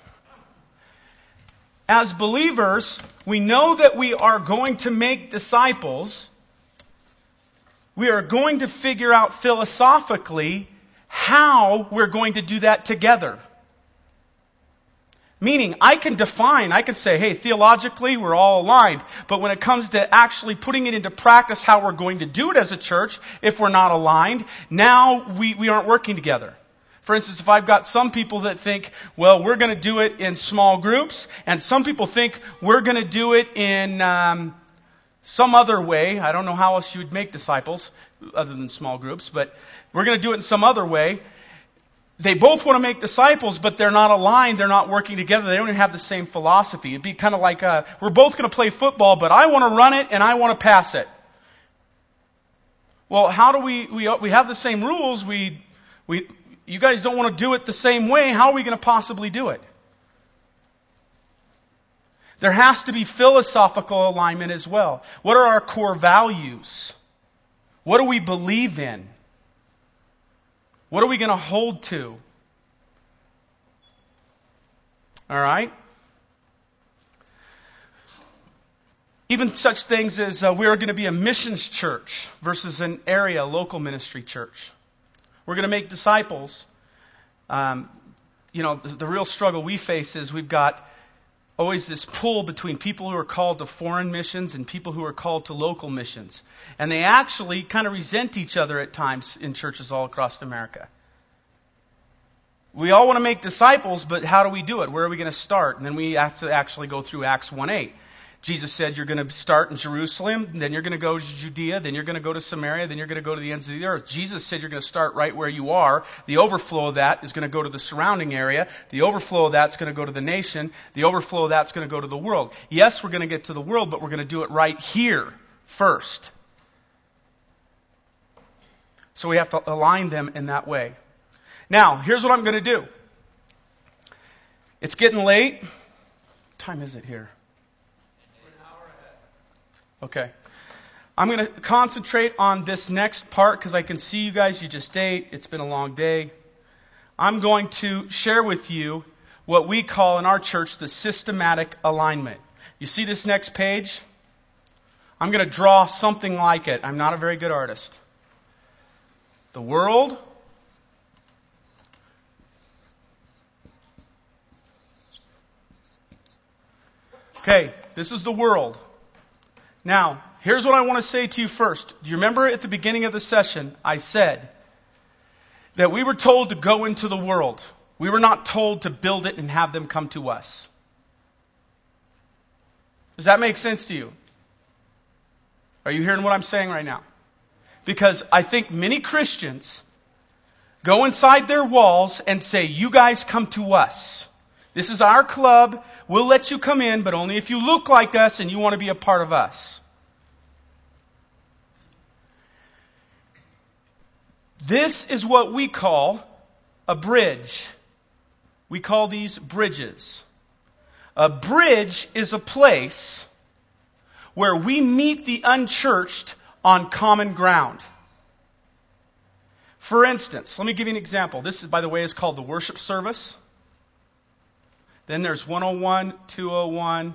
As believers, we know that we are going to make disciples. We are going to figure out philosophically how we're going to do that together. Meaning, I can define, I can say, hey, theologically, we're all aligned. But when it comes to actually putting it into practice how we're going to do it as a church, if we're not aligned, now we, we aren't working together. For instance, if I've got some people that think, well, we're going to do it in small groups, and some people think we're going to do it in um, some other way. I don't know how else you would make disciples other than small groups, but we're going to do it in some other way they both want to make disciples, but they're not aligned. They're not working together. They don't even have the same philosophy. It'd be kind of like, uh, we're both going to play football, but I want to run it and I want to pass it. Well, how do we, we, we have the same rules. We, we, you guys don't want to do it the same way. How are we going to possibly do it? There has to be philosophical alignment as well. What are our core values? What do we believe in? What are we going to hold to? All right? Even such things as uh, we are going to be a missions church versus an area local ministry church. We're going to make disciples. Um, you know, the, the real struggle we face is we've got always this pull between people who are called to foreign missions and people who are called to local missions. And they actually kind of resent each other at times in churches all across America. We all want to make disciples, but how do we do it? Where are we going to start? And then we have to actually go through Acts 1 8. Jesus said you're going to start in Jerusalem, then you're going to go to Judea, then you're going to go to Samaria, then you're going to go to the ends of the earth. Jesus said you're going to start right where you are. The overflow of that is going to go to the surrounding area. The overflow of that's going to go to the nation. The overflow of that's going to go to the world. Yes, we're going to get to the world, but we're going to do it right here first. So we have to align them in that way. Now, here's what I'm going to do. It's getting late. What time is it here? Okay. I'm going to concentrate on this next part because I can see you guys, you just ate. It's been a long day. I'm going to share with you what we call in our church the systematic alignment. You see this next page? I'm going to draw something like it. I'm not a very good artist. The world, Okay, this is the world. Now, here's what I want to say to you first. Do you remember at the beginning of the session, I said that we were told to go into the world. We were not told to build it and have them come to us. Does that make sense to you? Are you hearing what I'm saying right now? Because I think many Christians go inside their walls and say, You guys come to us. This is our club. We'll let you come in, but only if you look like us and you want to be a part of us. This is what we call a bridge. We call these bridges. A bridge is a place where we meet the unchurched on common ground. For instance, let me give you an example. This, is, by the way, is called the worship service. Then there's 101, 201,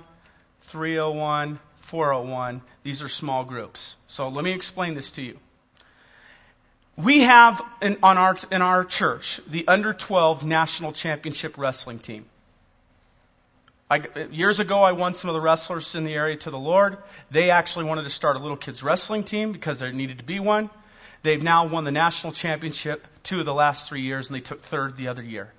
301, 401. These are small groups. So let me explain this to you. We have in, our, in our church the under 12 national championship wrestling team. I, years ago, I won some of the wrestlers in the area to the Lord. They actually wanted to start a little kids wrestling team because there needed to be one. They've now won the national championship two of the last three years, and they took third the other year.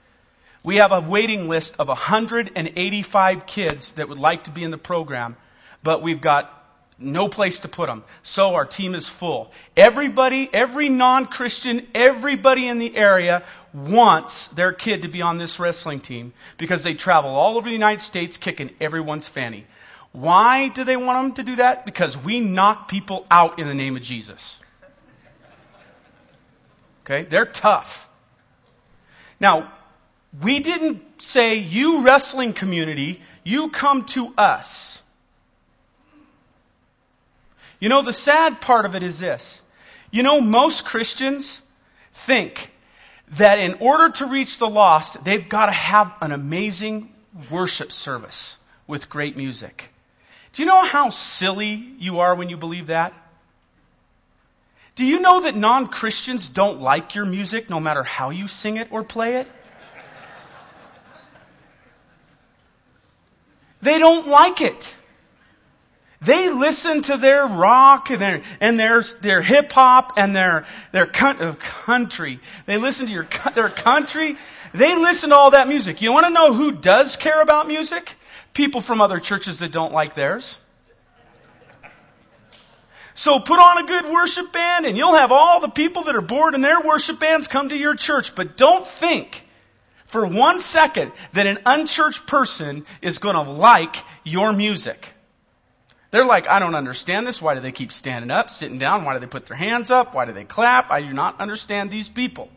We have a waiting list of 185 kids that would like to be in the program, but we've got no place to put them. So our team is full. Everybody, every non-Christian, everybody in the area wants their kid to be on this wrestling team because they travel all over the United States kicking everyone's fanny. Why do they want them to do that? Because we knock people out in the name of Jesus. Okay? They're tough. Now, we didn't say, you wrestling community, you come to us. You know, the sad part of it is this. You know, most Christians think that in order to reach the lost, they've got to have an amazing worship service with great music. Do you know how silly you are when you believe that? Do you know that non Christians don't like your music no matter how you sing it or play it? They don't like it. They listen to their rock and their, and their, their hip hop and their, their uh, country. They listen to your, their country. They listen to all that music. You want to know who does care about music? People from other churches that don't like theirs. So put on a good worship band and you'll have all the people that are bored in their worship bands come to your church. But don't think for one second that an unchurched person is going to like your music. They're like, I don't understand this. Why do they keep standing up, sitting down? Why do they put their hands up? Why do they clap? I do not understand these people.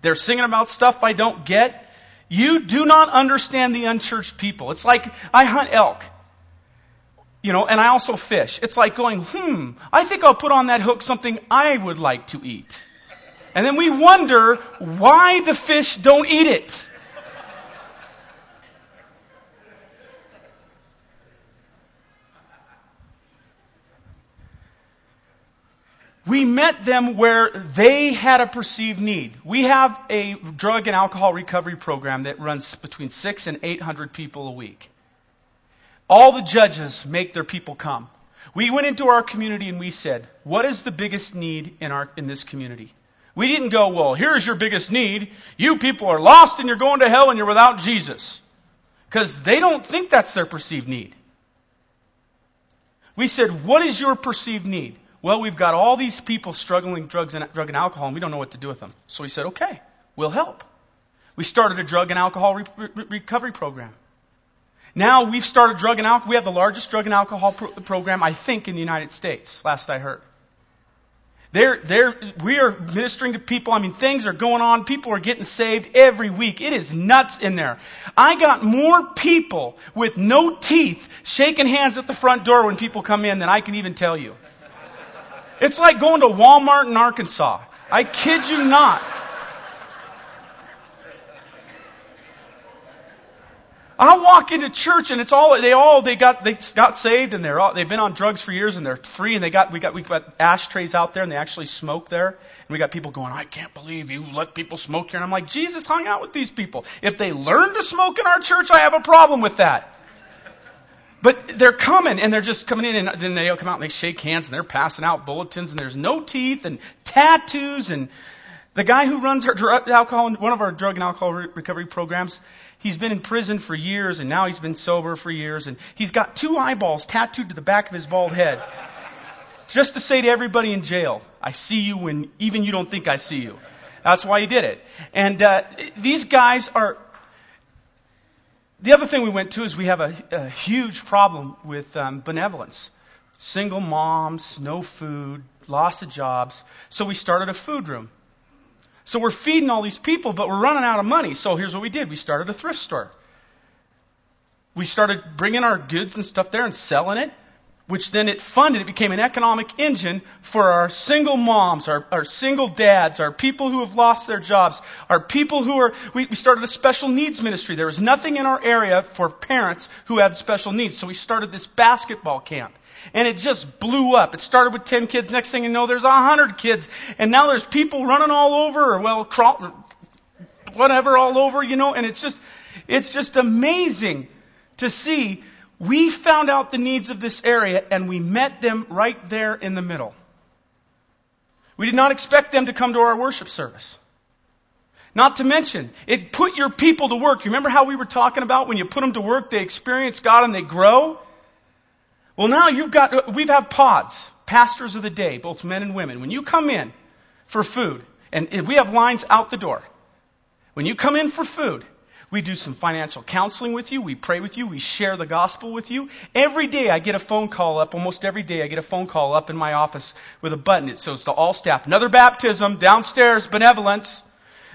They're singing about stuff I don't get. You do not understand the unchurched people. It's like I hunt elk. You know, and I also fish. It's like going, hmm, I think I'll put on that hook something I would like to eat. And then we wonder why the fish don't eat it. We met them where they had a perceived need. We have a drug and alcohol recovery program that runs between six and eight hundred people a week. All the judges make their people come. We went into our community and we said, what is the biggest need in our, in this community? We didn't go, well, here's your biggest need. You people are lost and you're going to hell and you're without Jesus. Because they don't think that's their perceived need. We said, what is your perceived need? Well, we've got all these people struggling with drugs and drug and alcohol, and we don't know what to do with them. So we said, okay, we'll help. We started a drug and alcohol re- re- recovery program. Now we've started drug and alcohol. We have the largest drug and alcohol pro- program, I think, in the United States. Last I heard. They're, they're, we are ministering to people. I mean, things are going on. People are getting saved every week. It is nuts in there. I got more people with no teeth shaking hands at the front door when people come in than I can even tell you. It's like going to Walmart in Arkansas. I kid you not. I walk into church and it's all they all they got they got saved and they're all they've been on drugs for years and they're free and they got we got we got ashtrays out there and they actually smoke there. And we got people going I can't believe you let people smoke here. And I'm like Jesus hung out with these people. If they learn to smoke in our church I have a problem with that. But they're coming and they're just coming in and then they come out and they shake hands and they're passing out bulletins and there's no teeth and tattoos and the guy who runs our drug, alcohol, one of our drug and alcohol recovery programs, he's been in prison for years and now he's been sober for years and he's got two eyeballs tattooed to the back of his bald head. Just to say to everybody in jail, I see you when even you don't think I see you. That's why he did it. And uh, these guys are the other thing we went to is we have a, a huge problem with um, benevolence. Single moms, no food, loss of jobs. So we started a food room. So we're feeding all these people, but we're running out of money. So here's what we did we started a thrift store. We started bringing our goods and stuff there and selling it which then it funded, it became an economic engine for our single moms, our, our single dads, our people who have lost their jobs, our people who are, we, we started a special needs ministry. There was nothing in our area for parents who had special needs. So we started this basketball camp. And it just blew up. It started with 10 kids. Next thing you know, there's 100 kids. And now there's people running all over, well, crawl, whatever, all over, you know, and it's just, it's just amazing to see we found out the needs of this area and we met them right there in the middle. We did not expect them to come to our worship service. Not to mention, it put your people to work. You remember how we were talking about when you put them to work, they experience God and they grow? Well, now you've got, we've had pods, pastors of the day, both men and women. When you come in for food, and we have lines out the door, when you come in for food, we do some financial counseling with you. We pray with you. We share the gospel with you. Every day I get a phone call up, almost every day I get a phone call up in my office with a button. It says to all staff, another baptism, downstairs, benevolence.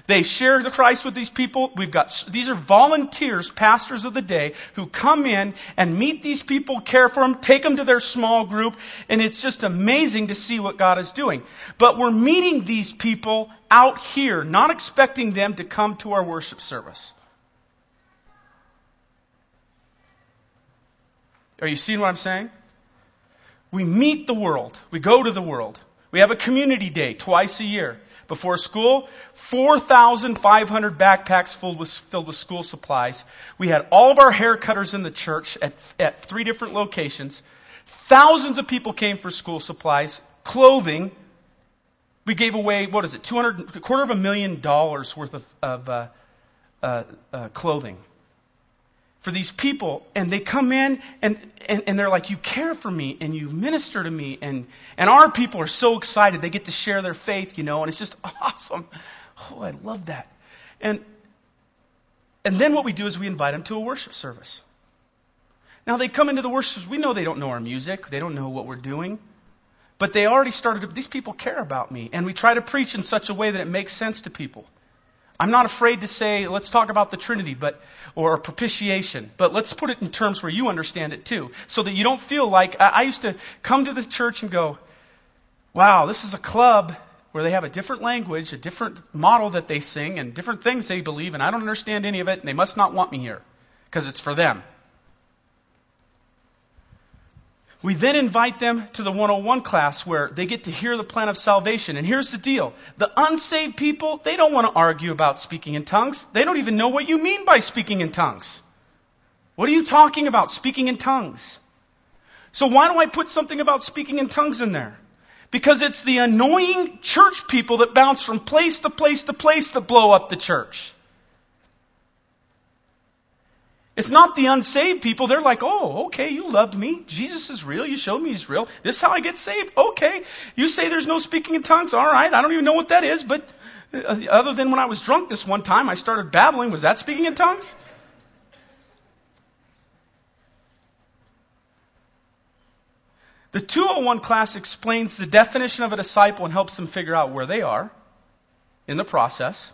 They share the Christ with these people. We've got, these are volunteers, pastors of the day, who come in and meet these people, care for them, take them to their small group, and it's just amazing to see what God is doing. But we're meeting these people out here, not expecting them to come to our worship service. Are you seeing what I'm saying? We meet the world. We go to the world. We have a community day twice a year. Before school, 4,500 backpacks filled with, filled with school supplies. We had all of our hair cutters in the church at, at three different locations. Thousands of people came for school supplies, clothing. We gave away, what is it, 200, a quarter of a million dollars worth of, of uh, uh, uh, clothing for these people and they come in and, and, and, they're like you care for me and you minister to me and, and our people are so excited. They get to share their faith you know and it's just awesome. Oh i love that. And and then what we do is we invite them to a worship service. Now they come into the worship service, we know they don't know our music. They don't know what we're doing. But they already started these people care about me and we try to preach in such a way that it makes sense to people I'm not afraid to say, let's talk about the Trinity, but, or propitiation, but let's put it in terms where you understand it too, so that you don't feel like, I, I used to come to the church and go, wow, this is a club where they have a different language, a different model that they sing, and different things they believe, and I don't understand any of it, and they must not want me here, because it's for them. We then invite them to the 101 class where they get to hear the plan of salvation. And here's the deal. The unsaved people, they don't want to argue about speaking in tongues. They don't even know what you mean by speaking in tongues. What are you talking about, speaking in tongues? So why do I put something about speaking in tongues in there? Because it's the annoying church people that bounce from place to place to place that blow up the church. It's not the unsaved people. They're like, oh, okay, you loved me. Jesus is real. You showed me he's real. This is how I get saved. Okay. You say there's no speaking in tongues. All right. I don't even know what that is, but uh, other than when I was drunk this one time, I started babbling. Was that speaking in tongues? The 201 class explains the definition of a disciple and helps them figure out where they are in the process.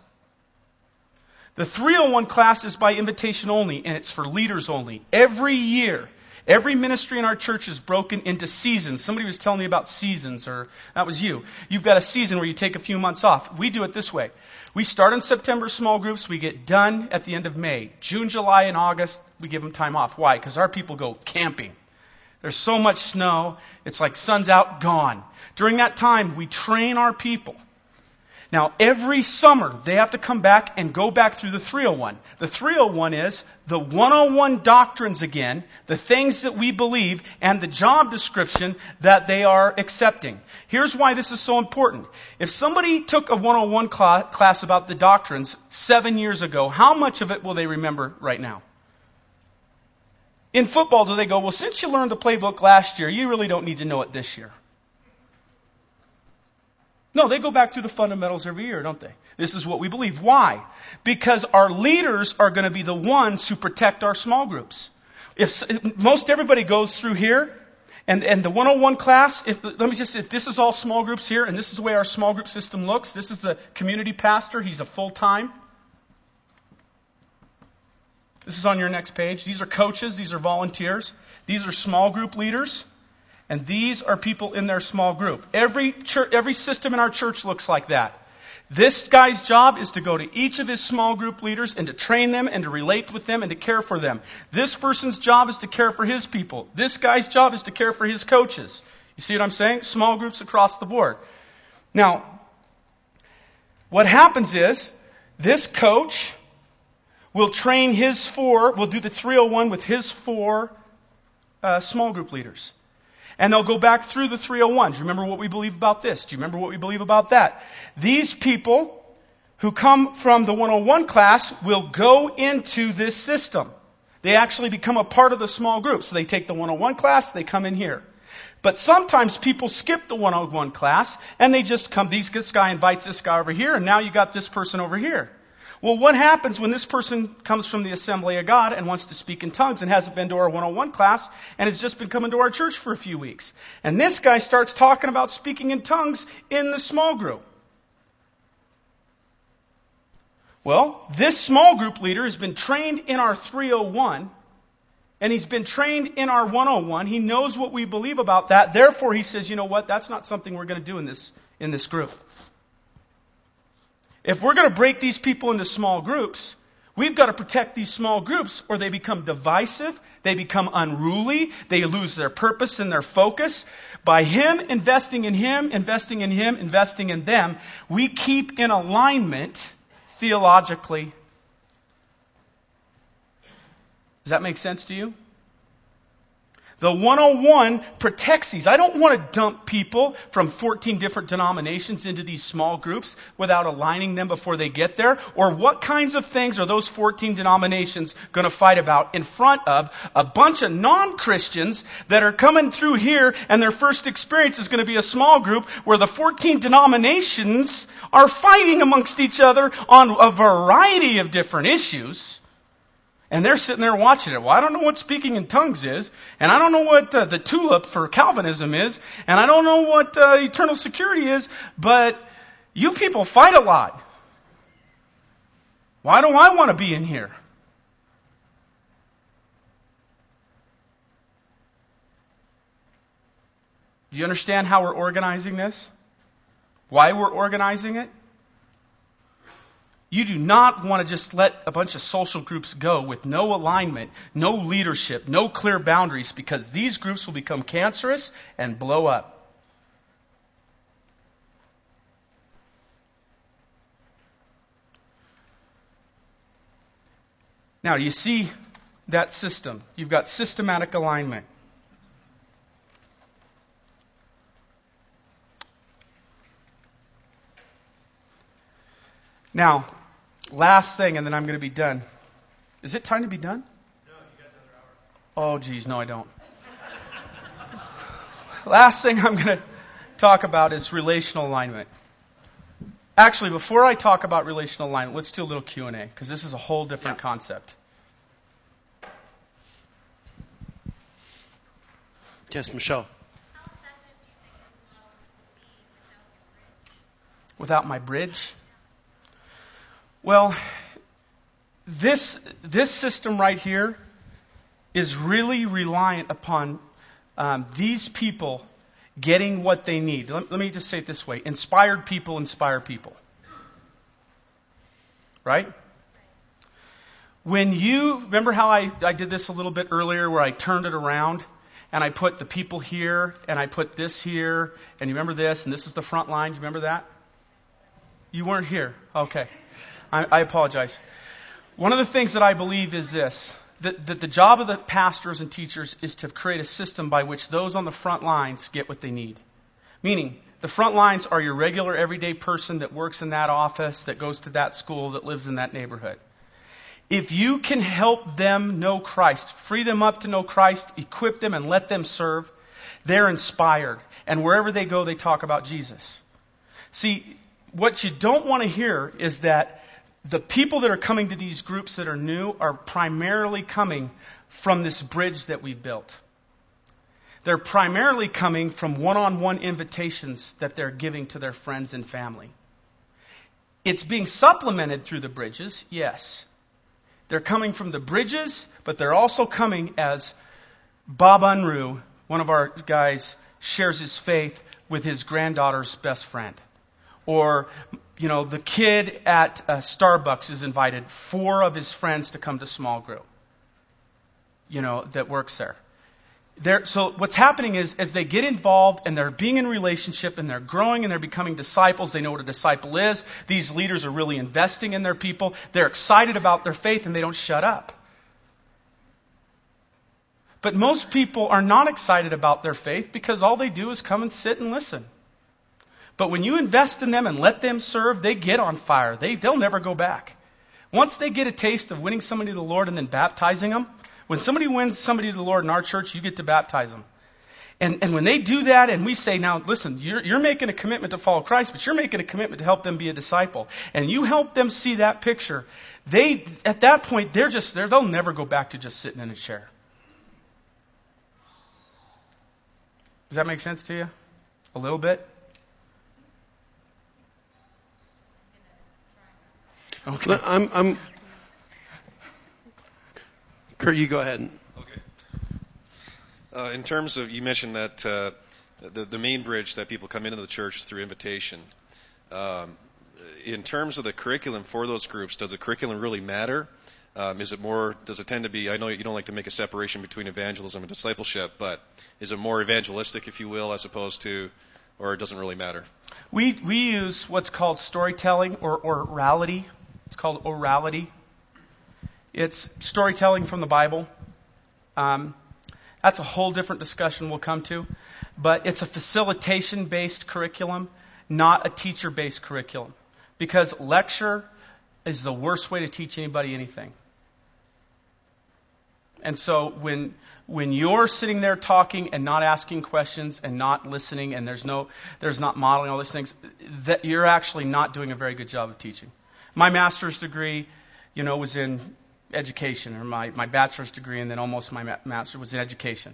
The 301 class is by invitation only, and it's for leaders only. Every year, every ministry in our church is broken into seasons. Somebody was telling me about seasons, or that was you. You've got a season where you take a few months off. We do it this way. We start in September small groups. We get done at the end of May. June, July, and August, we give them time off. Why? Because our people go camping. There's so much snow. It's like sun's out, gone. During that time, we train our people now, every summer, they have to come back and go back through the 301. The 301 is the 101 doctrines again, the things that we believe, and the job description that they are accepting. Here's why this is so important. If somebody took a 101 class about the doctrines seven years ago, how much of it will they remember right now? In football, do they go, well, since you learned the playbook last year, you really don't need to know it this year? No, they go back through the fundamentals every year, don't they? This is what we believe. Why? Because our leaders are going to be the ones who protect our small groups. If, most everybody goes through here, and, and the 101 class, if, let me just, if this is all small groups here, and this is the way our small group system looks, this is the community pastor, he's a full time. This is on your next page. These are coaches, these are volunteers, these are small group leaders, and these are people in their small group. Every church, every system in our church looks like that. This guy's job is to go to each of his small group leaders and to train them and to relate with them and to care for them. This person's job is to care for his people. This guy's job is to care for his coaches. You see what I'm saying? Small groups across the board. Now, what happens is this coach will train his four, will do the 301 with his four uh, small group leaders. And they'll go back through the 301. Do you remember what we believe about this? Do you remember what we believe about that? These people who come from the 101 class will go into this system. They actually become a part of the small group. So they take the 101 class, they come in here. But sometimes people skip the 101 class and they just come, these, this guy invites this guy over here and now you got this person over here. Well, what happens when this person comes from the Assembly of God and wants to speak in tongues and hasn't been to our 101 class and has just been coming to our church for a few weeks? And this guy starts talking about speaking in tongues in the small group. Well, this small group leader has been trained in our 301 and he's been trained in our 101. He knows what we believe about that. Therefore, he says, you know what? That's not something we're going to do in this, in this group. If we're going to break these people into small groups, we've got to protect these small groups or they become divisive, they become unruly, they lose their purpose and their focus. By Him investing in Him, investing in Him, investing in them, we keep in alignment theologically. Does that make sense to you? The 101 protects these. I don't want to dump people from 14 different denominations into these small groups without aligning them before they get there. Or what kinds of things are those 14 denominations going to fight about in front of a bunch of non-Christians that are coming through here and their first experience is going to be a small group where the 14 denominations are fighting amongst each other on a variety of different issues. And they're sitting there watching it. Well, I don't know what speaking in tongues is, and I don't know what uh, the tulip for Calvinism is, and I don't know what uh, eternal security is, but you people fight a lot. Why do I want to be in here? Do you understand how we're organizing this? Why we're organizing it? You do not want to just let a bunch of social groups go with no alignment, no leadership, no clear boundaries, because these groups will become cancerous and blow up. Now, you see that system? You've got systematic alignment. Now, last thing, and then I'm going to be done. Is it time to be done? No, you got another hour. Oh, geez, no, I don't. last thing I'm going to talk about is relational alignment. Actually, before I talk about relational alignment, let's do a little Q&A because this is a whole different yeah. concept. Yes, Michelle. Without my bridge? Well, this, this system right here is really reliant upon um, these people getting what they need. Let, let me just say it this way inspired people inspire people. Right? When you, remember how I, I did this a little bit earlier where I turned it around and I put the people here and I put this here and you remember this and this is the front line. Do you remember that? You weren't here. Okay. I, I apologize. One of the things that I believe is this that, that the job of the pastors and teachers is to create a system by which those on the front lines get what they need. Meaning, the front lines are your regular everyday person that works in that office, that goes to that school, that lives in that neighborhood. If you can help them know Christ, free them up to know Christ, equip them and let them serve, they're inspired. And wherever they go, they talk about Jesus. See, what you don't want to hear is that the people that are coming to these groups that are new are primarily coming from this bridge that we've built. They're primarily coming from one on one invitations that they're giving to their friends and family. It's being supplemented through the bridges, yes. They're coming from the bridges, but they're also coming as Bob Unruh, one of our guys, shares his faith with his granddaughter's best friend. Or, you know, the kid at uh, Starbucks is invited four of his friends to come to small group, you know, that works there. They're, so what's happening is as they get involved and they're being in relationship and they're growing and they're becoming disciples, they know what a disciple is. These leaders are really investing in their people. They're excited about their faith and they don't shut up. But most people are not excited about their faith because all they do is come and sit and listen. But when you invest in them and let them serve, they get on fire. They, they'll never go back. Once they get a taste of winning somebody to the Lord and then baptizing them, when somebody wins somebody to the Lord in our church, you get to baptize them. And, and when they do that, and we say, now listen, you're, you're making a commitment to follow Christ, but you're making a commitment to help them be a disciple. And you help them see that picture. They, at that point, they're just, they're, they'll never go back to just sitting in a chair. Does that make sense to you? A little bit? Okay. I'm, I'm, Kurt, you go ahead. Okay. Uh, in terms of, you mentioned that uh, the, the main bridge that people come into the church is through invitation. Um, in terms of the curriculum for those groups, does the curriculum really matter? Um, is it more, does it tend to be, I know you don't like to make a separation between evangelism and discipleship, but is it more evangelistic, if you will, as opposed to, or it doesn't really matter? We, we use what's called storytelling or, or orality. It's called orality. It's storytelling from the Bible. Um, that's a whole different discussion we'll come to. But it's a facilitation based curriculum, not a teacher based curriculum. Because lecture is the worst way to teach anybody anything. And so when when you're sitting there talking and not asking questions and not listening and there's no there's not modeling all these things, that you're actually not doing a very good job of teaching. My master's degree, you know, was in education, or my, my bachelor's degree, and then almost my ma- master's was in education.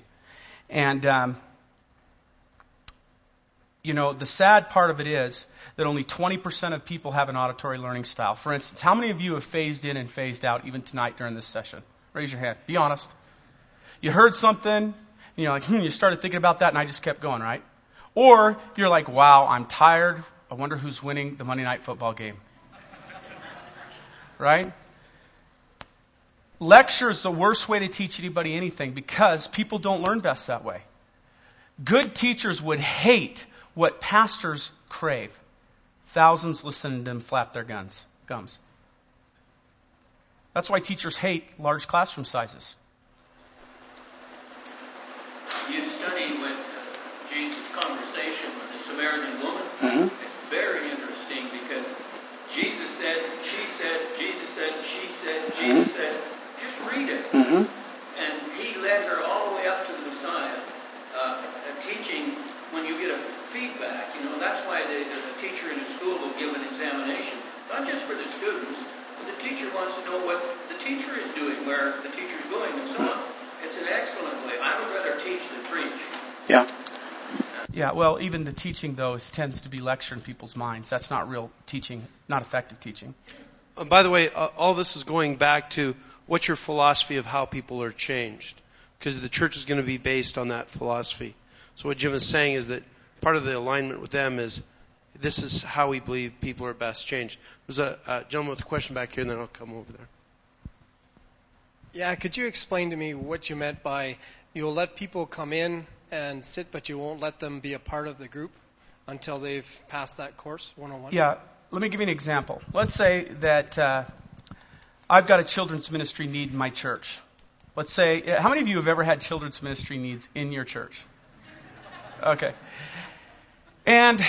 And um, you know, the sad part of it is that only 20% of people have an auditory learning style. For instance, how many of you have phased in and phased out even tonight during this session? Raise your hand. Be honest. You heard something, you know, like, hmm, you started thinking about that, and I just kept going, right? Or you're like, wow, I'm tired. I wonder who's winning the Monday night football game. Right? Lecture is the worst way to teach anybody anything because people don't learn best that way. Good teachers would hate what pastors crave. Thousands listen to them flap their guns, gums. That's why teachers hate large classroom sizes. You study with Jesus' conversation with the Samaritan woman. Mm-hmm. It's very interesting because Jesus said, she said, Jesus said, she said, Jesus mm-hmm. said. Just read it. Mm-hmm. And he led her all the way up to the Messiah, uh, teaching when you get a feedback. You know, that's why the, the teacher in a school will give an examination, not just for the students, but the teacher wants to know what the teacher is doing, where the teacher is going, and so on. It's an excellent way. I would rather teach than preach. Yeah. Yeah, well, even the teaching, though, is, tends to be lecture in people's minds. That's not real teaching, not effective teaching. Uh, by the way, uh, all this is going back to what's your philosophy of how people are changed? Because the church is going to be based on that philosophy. So what Jim is saying is that part of the alignment with them is this is how we believe people are best changed. There's a, a gentleman with a question back here, and then I'll come over there. Yeah, could you explain to me what you meant by you'll let people come in and sit, but you won't let them be a part of the group until they've passed that course, 101? Yeah, let me give you an example. Let's say that uh, I've got a children's ministry need in my church. Let's say, how many of you have ever had children's ministry needs in your church? Okay. And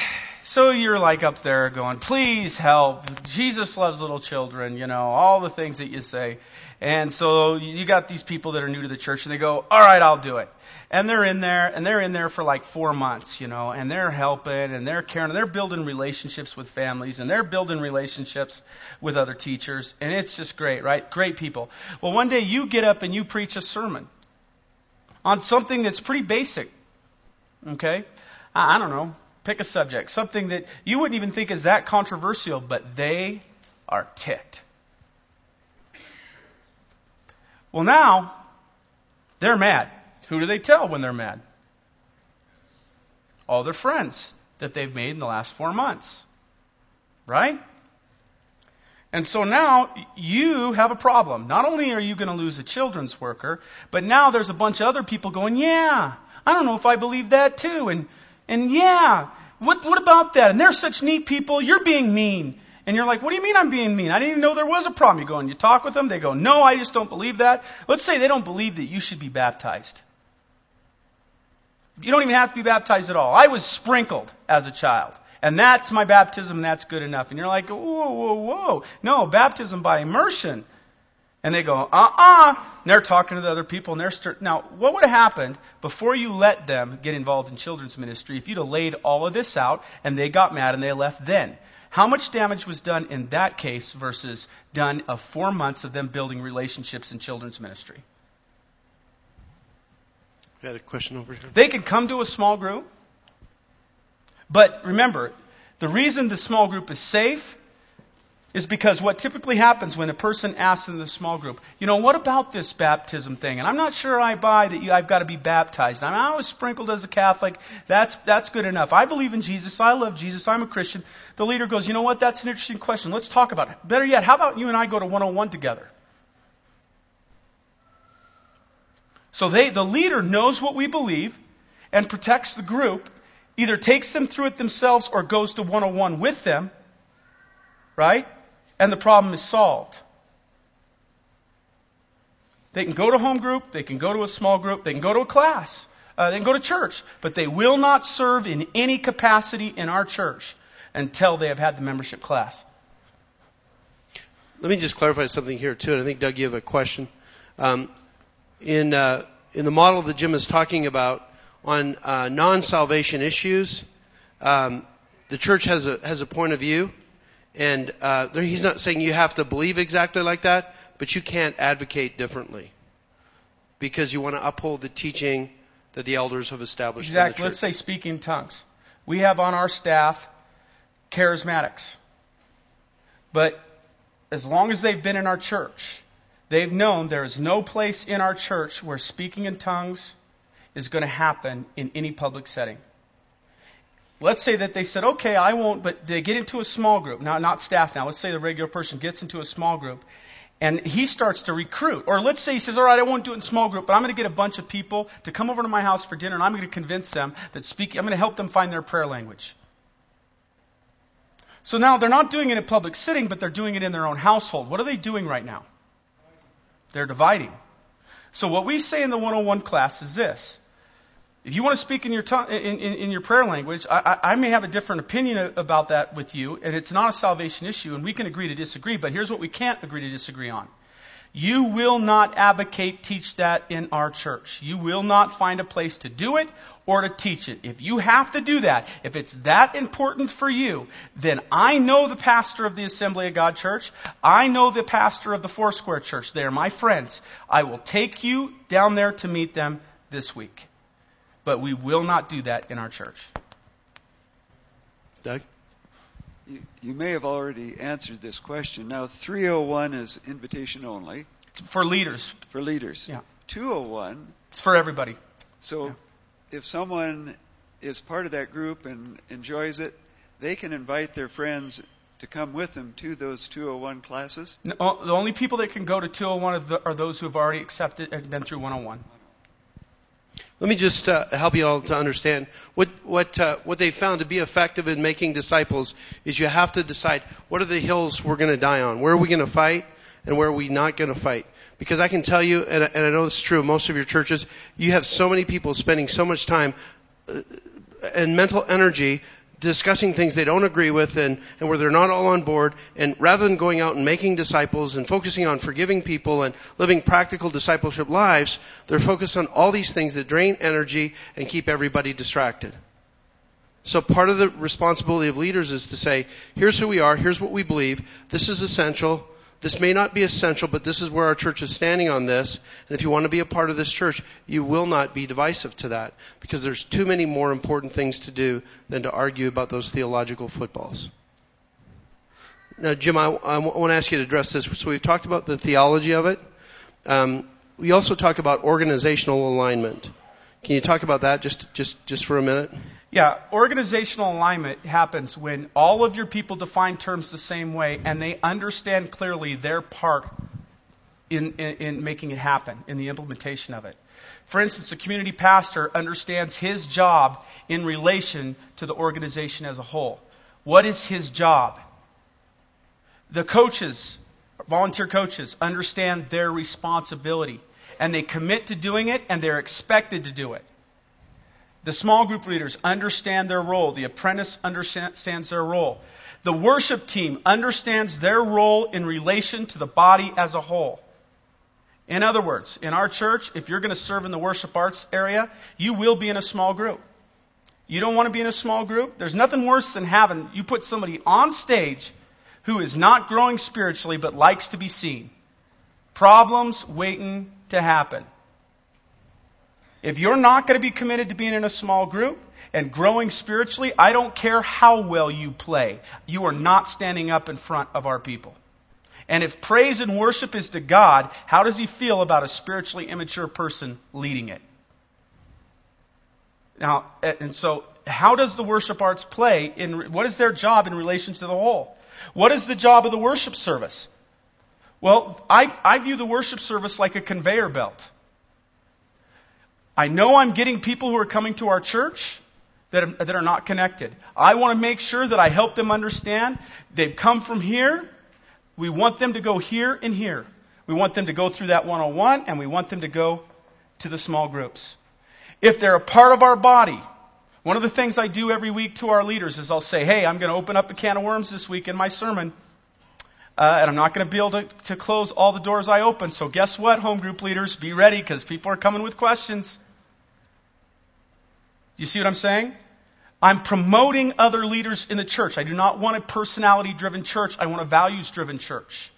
so you're like up there going, please help. Jesus loves little children, you know, all the things that you say. And so you got these people that are new to the church and they go, all right, I'll do it. And they're in there and they're in there for like four months, you know, and they're helping and they're caring and they're building relationships with families and they're building relationships with other teachers. And it's just great, right? Great people. Well, one day you get up and you preach a sermon on something that's pretty basic. Okay? I, I don't know. Pick a subject. Something that you wouldn't even think is that controversial, but they are ticked. Well, now, they're mad. Who do they tell when they're mad? All their friends that they've made in the last four months. Right? And so now you have a problem. Not only are you going to lose a children's worker, but now there's a bunch of other people going, yeah, I don't know if I believe that too. And, and yeah, what, what about that? And they're such neat people. You're being mean. And you're like, what do you mean I'm being mean? I didn't even know there was a problem. You go and you talk with them. They go, no, I just don't believe that. Let's say they don't believe that you should be baptized. You don't even have to be baptized at all. I was sprinkled as a child. And that's my baptism, and that's good enough. And you're like, whoa, whoa, whoa. No, baptism by immersion. And they go, uh-uh. And they're talking to the other people, and they're now. What would have happened before you let them get involved in children's ministry if you'd have laid all of this out and they got mad and they left then? How much damage was done in that case versus done of four months of them building relationships in children's ministry? I had a question over here. They can come to a small group, but remember, the reason the small group is safe is because what typically happens when a person asks in the small group, you know, what about this baptism thing? And I'm not sure I buy that you, I've got to be baptized. I, mean, I was sprinkled as a Catholic. That's, that's good enough. I believe in Jesus. I love Jesus. I'm a Christian. The leader goes, you know what? That's an interesting question. Let's talk about it. Better yet, how about you and I go to 101 together? So they, the leader knows what we believe and protects the group, either takes them through it themselves or goes to 101 with them, right? And the problem is solved. They can go to home group, they can go to a small group, they can go to a class, uh, they can go to church, but they will not serve in any capacity in our church until they have had the membership class. Let me just clarify something here too, and I think Doug, you have a question. Um, in uh, in the model that Jim is talking about on uh, non-salvation issues, um, the church has a has a point of view, and uh, there, he's not saying you have to believe exactly like that, but you can't advocate differently because you want to uphold the teaching that the elders have established. Exactly. Let's say speaking tongues. We have on our staff charismatics. But as long as they've been in our church, they've known there is no place in our church where speaking in tongues is going to happen in any public setting. Let's say that they said, okay, I won't, but they get into a small group. Now, not staff now. Let's say the regular person gets into a small group and he starts to recruit. Or let's say he says, all right, I won't do it in small group, but I'm going to get a bunch of people to come over to my house for dinner and I'm going to convince them that speaking, I'm going to help them find their prayer language. So now they're not doing it in public sitting, but they're doing it in their own household. What are they doing right now? They're dividing. So what we say in the 101 class is this. If you want to speak in your tongue, in, in, in your prayer language, I, I, may have a different opinion about that with you, and it's not a salvation issue, and we can agree to disagree. But here's what we can't agree to disagree on: you will not advocate, teach that in our church. You will not find a place to do it or to teach it. If you have to do that, if it's that important for you, then I know the pastor of the Assembly of God Church. I know the pastor of the Foursquare Church. They are my friends. I will take you down there to meet them this week. But we will not do that in our church. Doug. You, you may have already answered this question. Now, 301 is invitation only It's for leaders. for leaders. Yeah. 201, It's for everybody. so Yeah. if someone is part of that group and enjoys it, they can invite their friends to come with them to those 201 classes. No, the only people that can go to 201 are, the, are those who have already accepted and been through 101. Let me just uh, help you all to understand. What what uh, what they found to be effective in making disciples is you have to decide what are the hills we're going to die on, where are we going to fight, and where are we not going to fight. Because I can tell you, and, I- and I know it's true of most of your churches, you have so many people spending so much time uh, and mental energy discussing things they don't agree with and, and where they're not all on board. And rather than going out and making disciples and focusing on forgiving people and living practical discipleship lives, they're focused on all these things that drain energy and keep everybody distracted. So part of the responsibility of leaders is to say, here's who we are, here's what we believe, this is essential, this may not be essential, but this is where our church is standing on this. And if you want to be a part of this church, you will not be divisive to that because there's too many more important things to do than to argue about those theological footballs. Now, Jim, I, I want to ask you to address this. So we've talked about the theology of it. Um, we also talk about organizational alignment. Can you talk about that just, just, just for a minute? Yeah, organizational alignment happens when all of your people define terms the same way and they understand clearly their part in, in, in, making it happen, in the implementation of it. For instance, a community pastor understands his job in relation to the organization as a whole. What is his job? The coaches, volunteer coaches, understand their responsibility and they commit to doing it and they're expected to do it. The small group leaders understand their role. The apprentice understands their role. The worship team understands their role in relation to the body as a whole. In other words, in our church, if you're going to serve in the worship arts area, you will be in a small group. You don't want to be in a small group? There's nothing worse than having you put somebody on stage who is not growing spiritually but likes to be seen. Problems waiting to happen. If you're not going to be committed to being in a small group and growing spiritually, I don't care how well you play. You are not standing up in front of our people. And if praise and worship is to God, how does he feel about a spiritually immature person leading it? Now, and so, how does the worship arts play in, what is their job in relation to the whole? What is the job of the worship service? Well, I, I view the worship service like a conveyor belt. I know I'm getting people who are coming to our church that are, that are not connected. I want to make sure that I help them understand they've come from here. We want them to go here and here. We want them to go through that 101 and we want them to go to the small groups. If they're a part of our body, one of the things I do every week to our leaders is I'll say, hey, I'm going to open up a can of worms this week in my sermon. Uh, and I'm not going to be able to, to close all the doors I open. So guess what, home group leaders? Be ready because people are coming with questions. You see what I'm saying? I'm promoting other leaders in the church. I do not want a personality driven church. I want a values driven church.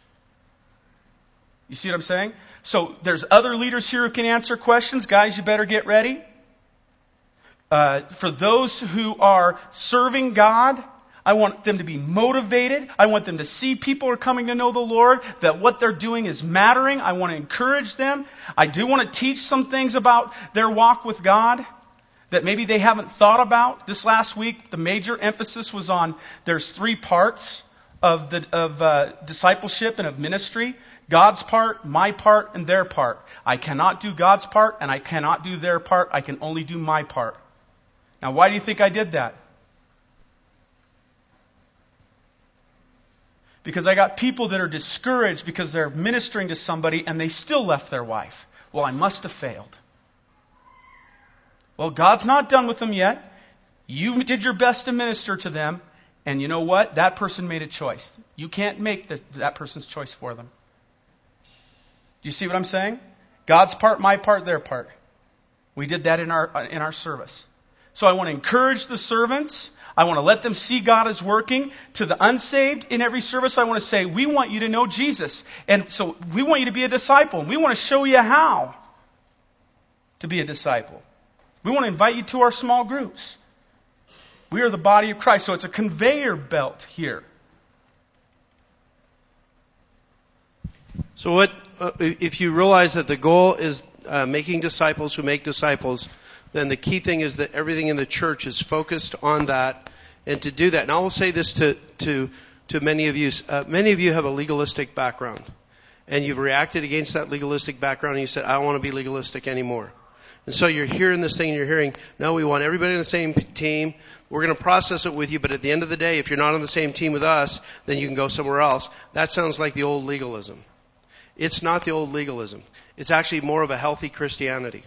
You see what I'm saying? So there's other leaders here who can answer questions. Guys, you better get ready. Uh, for those who are serving God, I want them to be motivated. I want them to see people are coming to know the Lord, that what they're doing is mattering. I want to encourage them. I do want to teach some things about their walk with God that maybe they haven't thought about. This last week, the major emphasis was on there's three parts of, the, of uh, discipleship and of ministry. God's part, my part, and their part. I cannot do God's part and I cannot do their part. I can only do my part. Now, why do you think I did that? Because I got people that are discouraged because they're ministering to somebody and they still left their wife. Well, I must have failed. Well, God's not done with them yet. You did your best to minister to them, and you know what? That person made a choice. You can't make the, that person's choice for them. Do you see what I'm saying? God's part, my part, their part. We did that in our, in our service. So I want to encourage the servants. I want to let them see God is working. To the unsaved in every service, I want to say, we want you to know Jesus. And so we want you to be a disciple. And We want to show you how to be a disciple. We want to invite you to our small groups. We are the body of Christ. So it's a conveyor belt here. So what, uh, if you realize that the goal is uh, making disciples who make disciples, then the key thing is that everything in the church is focused on that and to do that. And I will say this to, to, to many of you. Uh, many of you have a legalistic background and you've reacted against that legalistic background and you said, I don't want to be legalistic anymore. And so you're hearing this thing and you're hearing, no, we want everybody on the same team. We're going to process it with you, but at the end of the day, if you're not on the same team with us, then you can go somewhere else. That sounds like the old legalism. It's not the old legalism. It's actually more of a healthy Christianity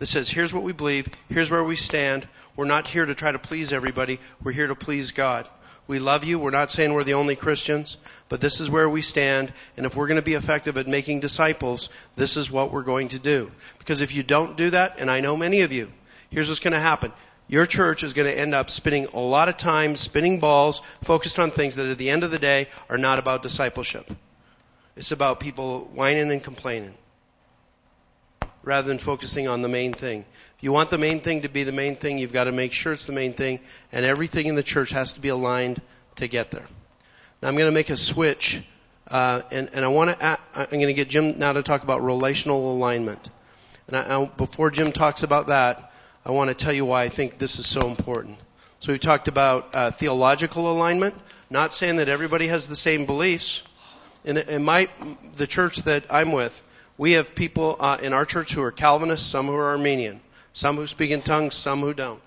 that says, here's what we believe, here's where we stand, We're not here to try to please everybody. We're here to please God. We love you. We're not saying we're the only Christians, but this is where we stand. And if we're going to be effective at making disciples, this is what we're going to do. Because if you don't do that, and I know many of you, here's what's going to happen. Your church is going to end up spending a lot of time spinning balls focused on things that at the end of the day are not about discipleship. It's about people whining and complaining rather than focusing on the main thing. If you want the main thing to be the main thing, you've got to make sure it's the main thing, and everything in the church has to be aligned to get there. Now I'm going to make a switch, uh, and, and I want to. I'm going to get Jim now to talk about relational alignment. And I, I, before Jim talks about that, I want to tell you why I think this is so important. So we talked about uh, theological alignment. Not saying that everybody has the same beliefs. In, in my the church that I'm with, we have people uh, in our church who are Calvinists, some who are Arminian, some who speak in tongues, some who don't.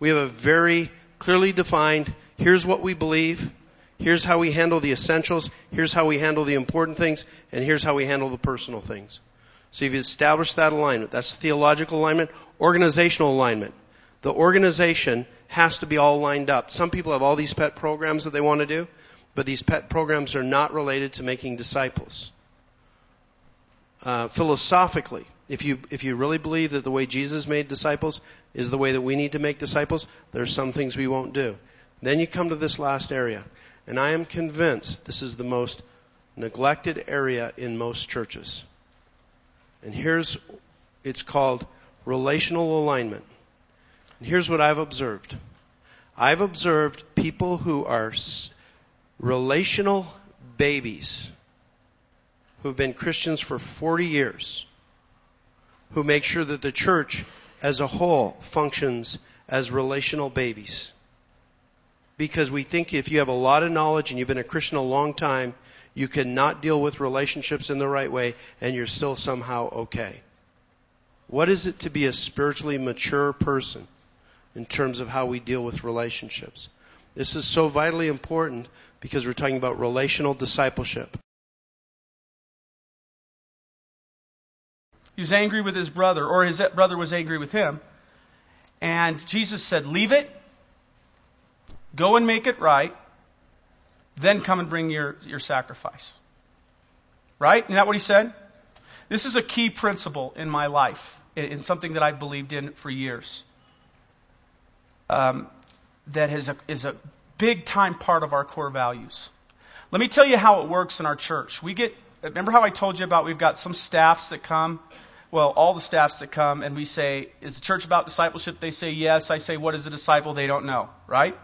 We have a very clearly defined, here's what we believe, here's how we handle the essentials, here's how we handle the important things, and here's how we handle the personal things. So you've established that alignment. That's theological alignment, organizational alignment. The organization has to be all lined up. Some people have all these pet programs that they want to do, but these pet programs are not related to making disciples. Uh, philosophically, if you if you really believe that the way Jesus made disciples is the way that we need to make disciples, there's some things we won't do. Then you come to this last area, and I am convinced this is the most neglected area in most churches. And here's it's called relational alignment. And here's what I've observed. I've observed people who are relational babies who've been Christians for 40 years who make sure that the church as a whole functions as relational babies. Because we think if you have a lot of knowledge and you've been a Christian a long time, you cannot deal with relationships in the right way and you're still somehow okay. What is it to be a spiritually mature person in terms of how we deal with relationships? This is so vitally important because we're talking about relational discipleship. He was angry with his brother, or his brother was angry with him. And Jesus said, Leave it, go and make it right, then come and bring your, your sacrifice. Right? Isn't that what he said? This is a key principle in my life, in something that I've believed in for years. Um, that is a, is a big time part of our core values. Let me tell you how it works in our church. We get, remember how I told you about we've got some staffs that come well, all the staffs that come and we say, is the church about discipleship? They say yes. I say, what is a disciple? They don't know, right?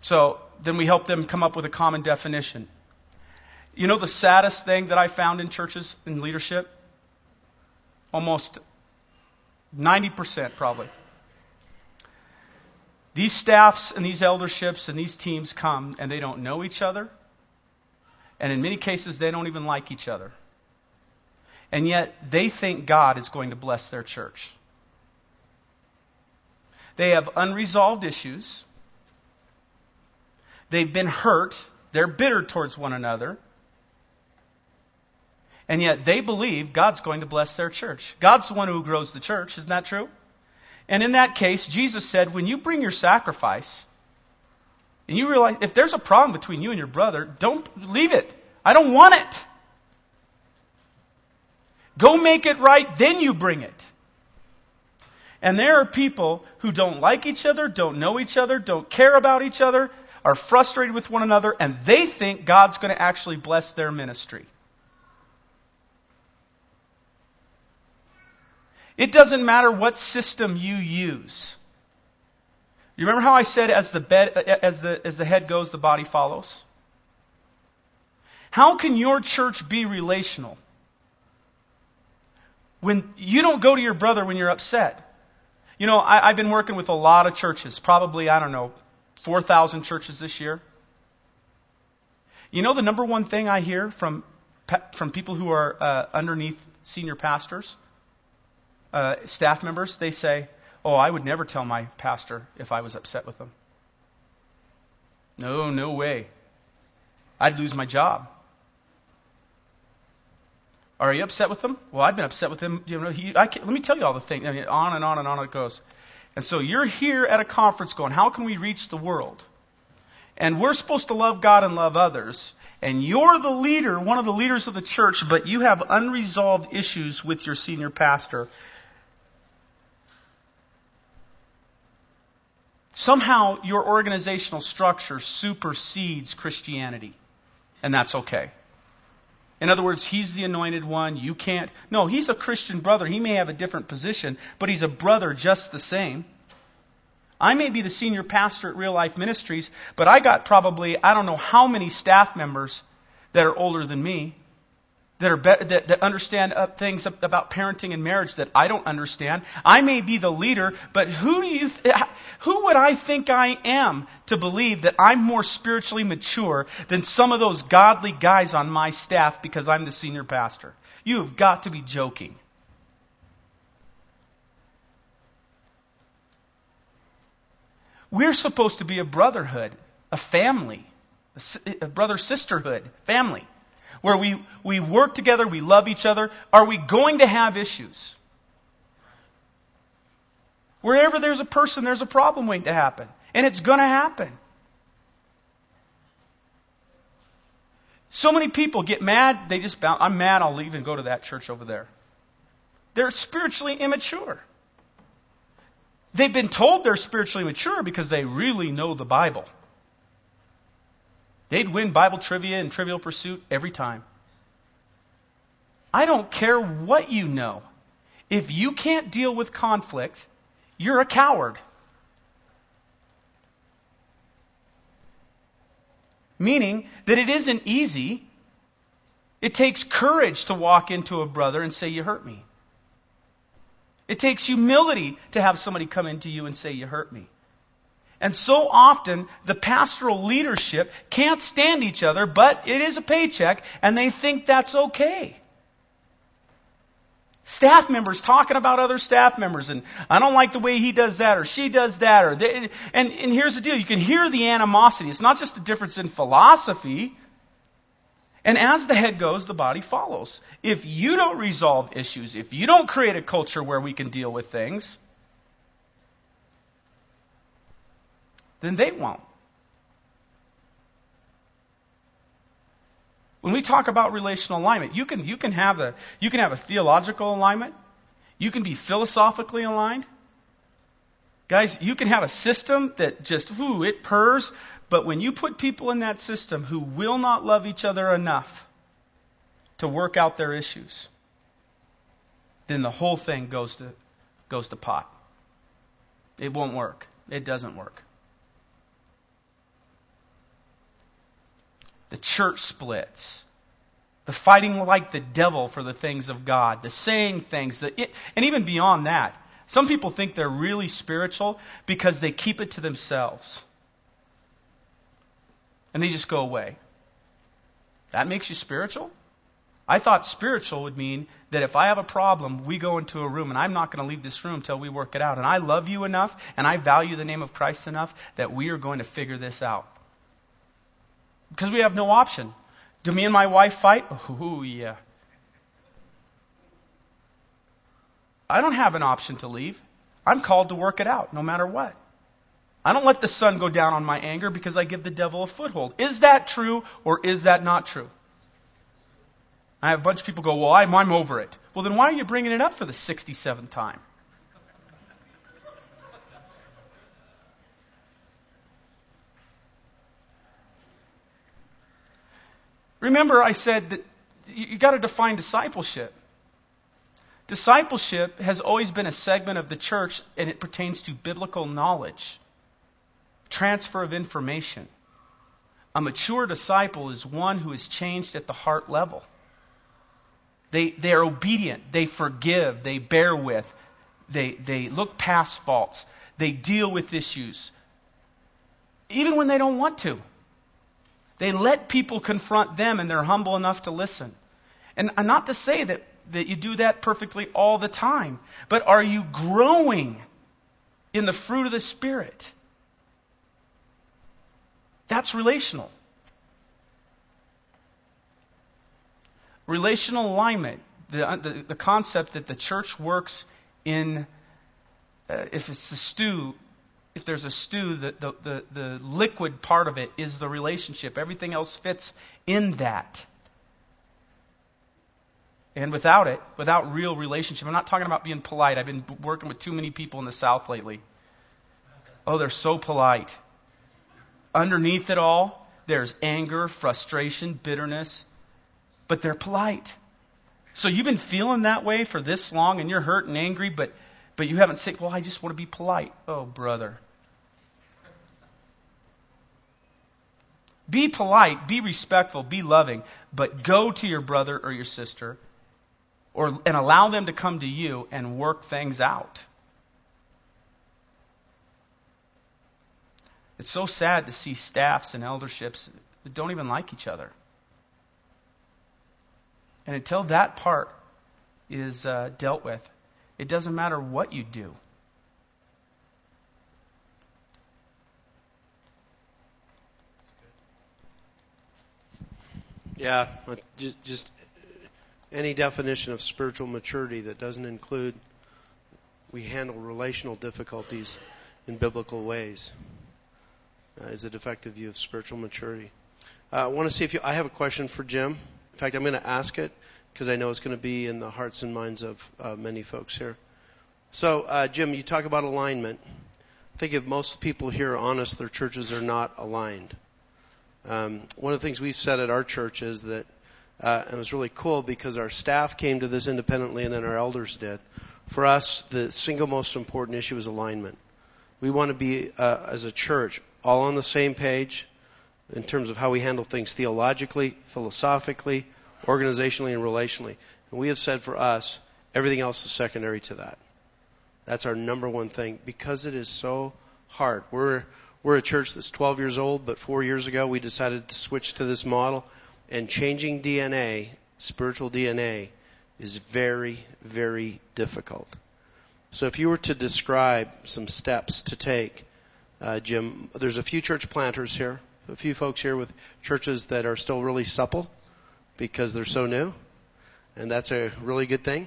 So then we help them come up with a common definition. You know the saddest thing that I found in churches in leadership? Almost 90% probably. These staffs and these elderships and these teams come and they don't know each other. And in many cases, they don't even like each other. And yet they think God is going to bless their church. They have unresolved issues. They've been hurt. They're bitter towards one another. And yet they believe God's going to bless their church. God's the one who grows the church. Isn't that true? And in that case, Jesus said, when you bring your sacrifice, and you realize if there's a problem between you and your brother, don't leave it. I don't want it. Go make it right, then you bring it. And there are people who don't like each other, don't know each other, don't care about each other, are frustrated with one another, and they think God's going to actually bless their ministry. It doesn't matter what system you use. You remember how I said as the, bed, as the, as the head goes, the body follows? How can your church be relational? When you don't go to your brother when you're upset. You know, I, have been working with a lot of churches, probably, I don't know, 4,000 churches this year. You know the number one thing I hear from, from people who are uh, underneath senior pastors, uh, staff members? They say, Oh, I would never tell my pastor if I was upset with him. No, no way. I'd lose my job. Are you upset with him? Well, I've been upset with him. You know, he, let me tell you all the things. I mean, on and on and on it goes. And so you're here at a conference going, how can we reach the world? And we're supposed to love God and love others. And you're the leader, one of the leaders of the church, but you have unresolved issues with your senior pastor. Somehow your organizational structure supersedes Christianity. And that's okay. In other words, he's the anointed one. You can't. No, he's a Christian brother. He may have a different position, but he's a brother just the same. I may be the senior pastor at Real Life Ministries, but I got probably, I don't know how many staff members that are older than me that are be- that, that understand things about parenting and marriage that I don't understand. I may be the leader, but who do you th- who would I think I am to believe that I'm more spiritually mature than some of those godly guys on my staff because I'm the senior pastor? You have got to be joking. We're supposed to be a brotherhood, a family, a brother sisterhood, family, where we, we work together, we love each other. Are we going to have issues? Wherever there's a person, there's a problem waiting to happen. And it's going to happen. So many people get mad, they just bounce. I'm mad, I'll leave and go to that church over there. They're spiritually immature. They've been told they're spiritually mature because they really know the Bible. They'd win Bible trivia and trivial pursuit every time. I don't care what you know. If you can't deal with conflict, you're a coward. Meaning that it isn't easy. It takes courage to walk into a brother and say, You hurt me. It takes humility to have somebody come into you and say, You hurt me. And so often, the pastoral leadership can't stand each other, but it is a paycheck, and they think that's okay. Staff members talking about other staff members, and I don't like the way he does that, or she does that, or they, and, and here's the deal: you can hear the animosity. It's not just a difference in philosophy. And as the head goes, the body follows. If you don't resolve issues, if you don't create a culture where we can deal with things, then they won't. When we talk about relational alignment, you can, you can, have, a, you can have a theological alignment. You can be philosophically aligned. Guys, you can have a system that just, ooh, it purrs, but when you put people in that system who will not love each other enough to work out their issues, then the whole thing goes to, goes to pot. It won't work. It doesn't work. The church splits. The fighting like the devil for the things of God. The saying things. The it, and even beyond that. Some people think they're really spiritual because they keep it to themselves and they just go away. That makes you spiritual? I thought spiritual would mean that if I have a problem, we go into a room and I'm not going to leave this room until we work it out. And I love you enough and I value the name of Christ enough that we are going to figure this out. Because we have no option. Do me and my wife fight? Oh, yeah. I don't have an option to leave. I'm called to work it out no matter what. I don't let the sun go down on my anger because I give the devil a foothold. Is that true or is that not true? I have a bunch of people go, Well, I'm, I'm over it. Well, then why are you bringing it up for the 67th time? Remember, I said that you, got to define discipleship. Discipleship has always been a segment of the church, and it pertains to biblical knowledge transfer of information. A mature disciple is one who is changed at the heart level. They, they are obedient, they forgive, they bear with, they, they look past faults, they deal with issues, even when they don't want to. They let people confront them and they're humble enough to listen. And not to say that, that you do that perfectly all the time, but are you growing in the fruit of the Spirit? That's relational. Relational alignment, the, the, the, concept that the church works in uh, if it's the stew, if there's a stew, the, the, the, the liquid part of it is the relationship. Everything else fits in that. And without it, without real relationship, I'm not talking about being polite. I've been working with too many people in the South lately. Oh, they're so polite. Underneath it all, there's anger, frustration, bitterness, but they're polite. So you've been feeling that way for this long and you're hurt and angry, but, but you haven't said, well, I just want to be polite. Oh, brother. Be polite, be respectful, be loving, but go to your brother or your sister or, and allow them to come to you and work things out. It's so sad to see staffs and elderships that don't even like each other. And until that part is uh, dealt with, it doesn't matter what you do. Yeah, just, just any definition of spiritual maturity that doesn't include we handle relational difficulties in biblical ways uh, is a defective view of spiritual maturity. Uh, I want to see if you. I have a question for Jim. In fact, I'm going to ask it because I know it's going to be in the hearts and minds of uh, many folks here. So, uh, Jim, you talk about alignment. I think if most people here are honest, their churches are not aligned. Um, one of the things we've said at our church is that, uh, and it was really cool because our staff came to this independently and then our elders did. For us, the single most important issue is alignment. We want to be, uh, as a church, all on the same page in terms of how we handle things theologically, philosophically, organizationally, and relationally. And we have said for us, everything else is secondary to that. That's our number one thing because it is so hard. We're we're a church that's 12 years old, but four years ago we decided to switch to this model, and changing DNA, spiritual DNA, is very, very difficult. So if you were to describe some steps to take uh, Jim. There's a few church planters here, a few folks here with churches that are still really supple because they're so new, and that's a really good thing.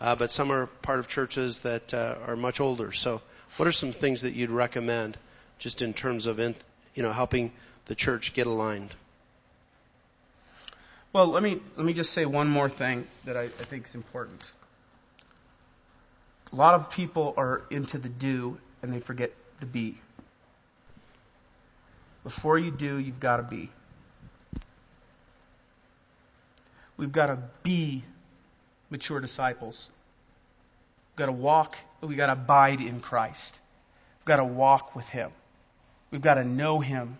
Uh, but some are part of churches that uh, are much older. So, what are some things that you'd recommend, just in terms of, in, you know, helping the church get aligned? Well, let me let me just say one more thing that I, I think is important. A lot of people are into the do and they forget the be. Before you do, you've got to be. We've got to be mature disciples. We've got to walk, we've got to abide in Christ. We've got to walk with Him. We've got to know Him.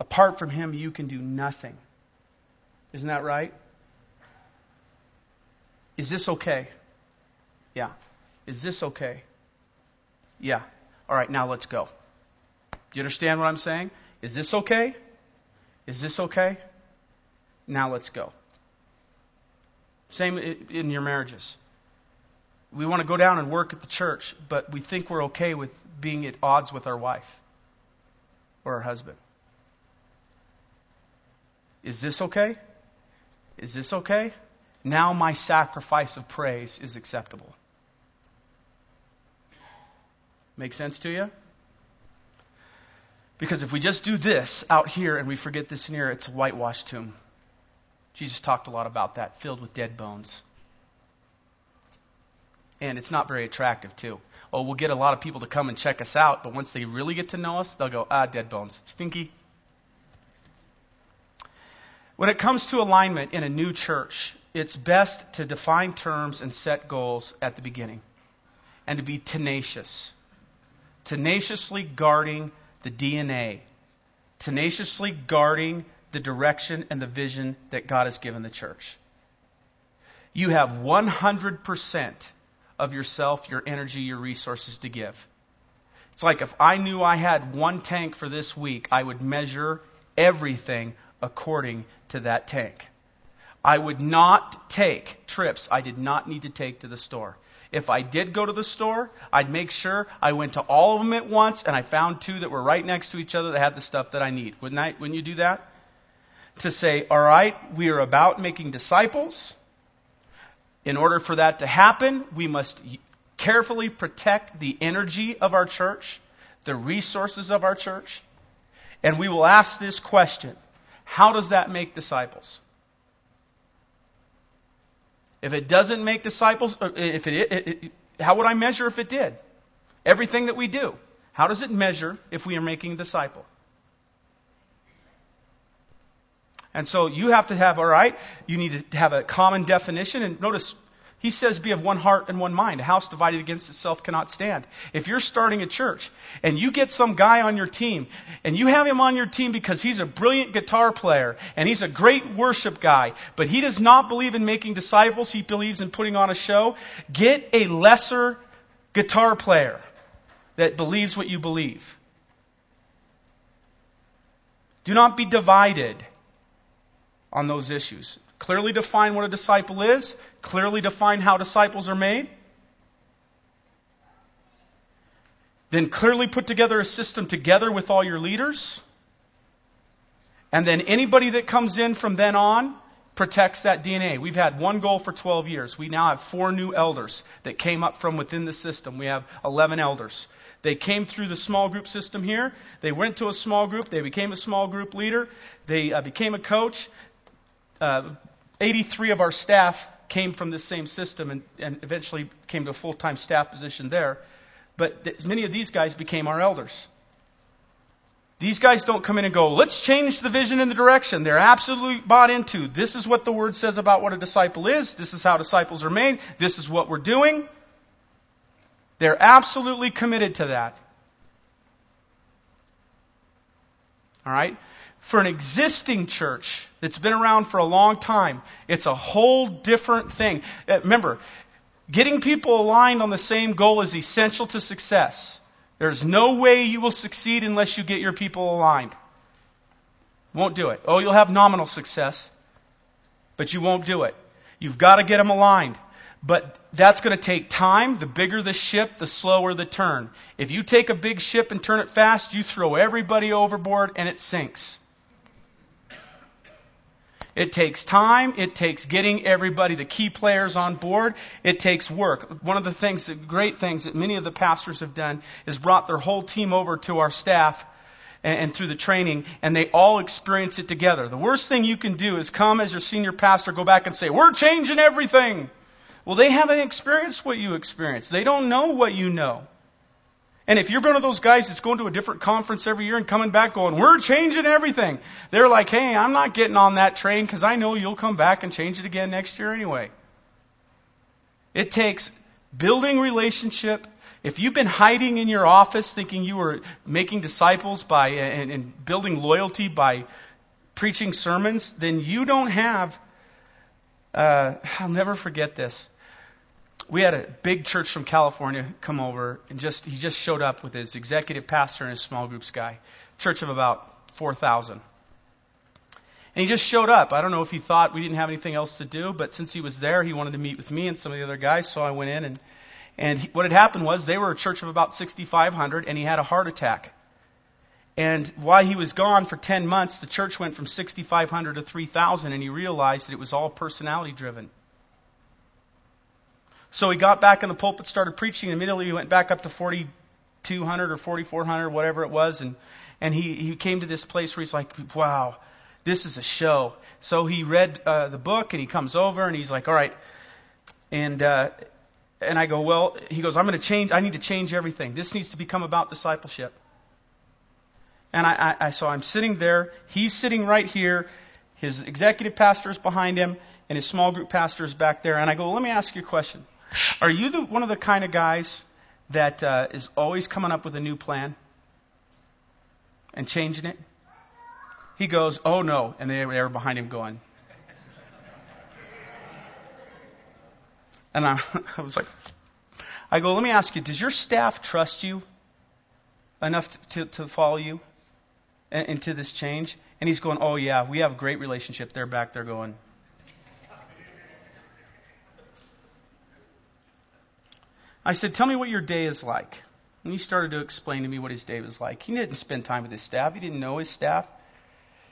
Apart from Him, you can do nothing. Isn't that right? Is this okay? Yeah. Is this okay? Yeah. All right, now let's go. Do you understand what I'm saying? Is this okay? Is this okay? Now let's go. Same in your marriages. We want to go down and work at the church, but we think we're okay with being at odds with our wife or our husband. Is this okay? Is this okay? Now my sacrifice of praise is acceptable. Make sense to you? Because if we just do this out here and we forget this near, it's a whitewashed tomb. Jesus talked a lot about that, filled with dead bones. And it's not very attractive, too. Oh, we'll get a lot of people to come and check us out, but once they really get to know us, they'll go, ah, dead bones. Stinky. When it comes to alignment in a new church, it's best to define terms and set goals at the beginning and to be tenacious tenaciously guarding the DNA, tenaciously guarding the direction and the vision that God has given the church. You have 100% of yourself, your energy, your resources to give. It's like if I knew I had one tank for this week, I would measure everything according to that tank. I would not take trips I did not need to take to the store. If I did go to the store, I'd make sure I went to all of them at once and I found two that were right next to each other that had the stuff that I need. Wouldn't I? Wouldn't you do that? To say, all right, we are about making disciples. In order for that to happen, we must carefully protect the energy of our church, the resources of our church, and we will ask this question How does that make disciples? If it doesn't make disciples, uh, if it, it, it, how would I measure if it did? Everything that we do. How does it measure if we are making a disciple? And so you have to have, all right, you need to have a common definition. And notice, he says, be of one heart and one mind. A house divided against itself cannot stand. If you're starting a church and you get some guy on your team and you have him on your team because he's a brilliant guitar player and he's a great worship guy, but he does not believe in making disciples, he believes in putting on a show, get a lesser guitar player that believes what you believe. Do not be divided on those issues. Clearly define what a disciple is, clearly define how disciples are made. Then clearly put together a system together with all your leaders. And then anybody that comes in from then on protects that DNA. We've had one goal for 12 years. We now have four new elders that came up from within the system. We have 11 elders. They came through the small group system here. They went to a small group. They became a small group leader. They uh, became a coach uh, 83 of our staff came from this same system and, and eventually came to a full time staff position there. But th- many of these guys became our elders. These guys don't come in and go, let's change the vision and the direction. They're absolutely bought into. This is what the word says about what a disciple is. This is how disciples are made. This is what we're doing. They're absolutely committed to that. All right? for an existing church that's been around for a long time, it's a whole different thing. Uh, remember, getting people aligned on the same goal is essential to success. There's no way you will succeed unless you get your people aligned. Won't do it. Oh, you'll have nominal success, but you won't do it. You've got to get them aligned. But that's going to take time. The bigger the ship, the slower the turn. If you take a big ship and turn it fast, you throw everybody overboard and it sinks. It takes time. It takes getting everybody, the key players on board. It takes work. One of the things, the great things that many of the pastors have done is brought their whole team over to our staff and, and through the training, and they all experience it together. The worst thing you can do is come as your senior pastor, go back and say, we're changing everything. Well, they haven't experienced what you experienced. They don't know what you know. And if you're one of those guys that's going to a different conference every year and coming back going, we're changing everything, they're like, hey, I'm not getting on that train because I know you'll come back and change it again next year anyway. It takes building relationship. If you've been hiding in your office thinking you were making disciples by and, and building loyalty by preaching sermons, then you don't have. Uh, I'll never forget this we had a big church from California come over and just he just showed up with his executive pastor and his small groups guy. Church of about 4,000. And he just showed up. I don't know if he thought we didn't have anything else to do, but since he was there, he wanted to meet with me and some of the other guys, so I went in and and he, what had happened was they were a church of about 6,500 and he had a heart attack. And while he was gone for 10 months, the church went from 6,500 to 3,000 and he realized that it was all personality driven. So he got back in the pulpit, started preaching. And immediately he went back up to 4,200 or 4,400, whatever it was, and and he he came to this place where he's like, wow, this is a show. So he read uh, the book and he comes over and he's like, all right, and. Uh, and I go, well, he goes, I'm going to change, I need to change everything. This needs to become about discipleship. And I, I, I, so I'm sitting there. He's sitting right here. His executive pastor is behind him, and his small group pastor is back there. And I go, well, let me ask you a question. Are you the, one of the kind of guys that uh, is always coming up with a new plan and changing it? He goes, Oh no. And they, were behind him going, And I, I was like, I go, let me ask you, does your staff trust you enough to, to, to follow you into this change? And he's going, Oh, yeah, we have a great relationship. They're back there going, I said, Tell me what your day is like. And he started to explain to me what his day was like. He didn't spend time with his staff, he didn't know his staff.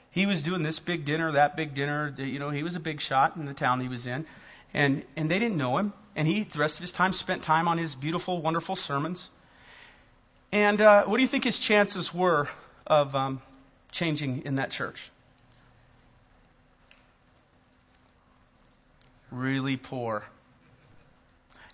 He was doing this big dinner, that big dinner. You know, he was a big shot in the town he was in. And, and they didn't know him. and he, the rest of his time, spent time on his beautiful, wonderful sermons. And uh, what do you think his chances were of um, changing in that church? Really poor.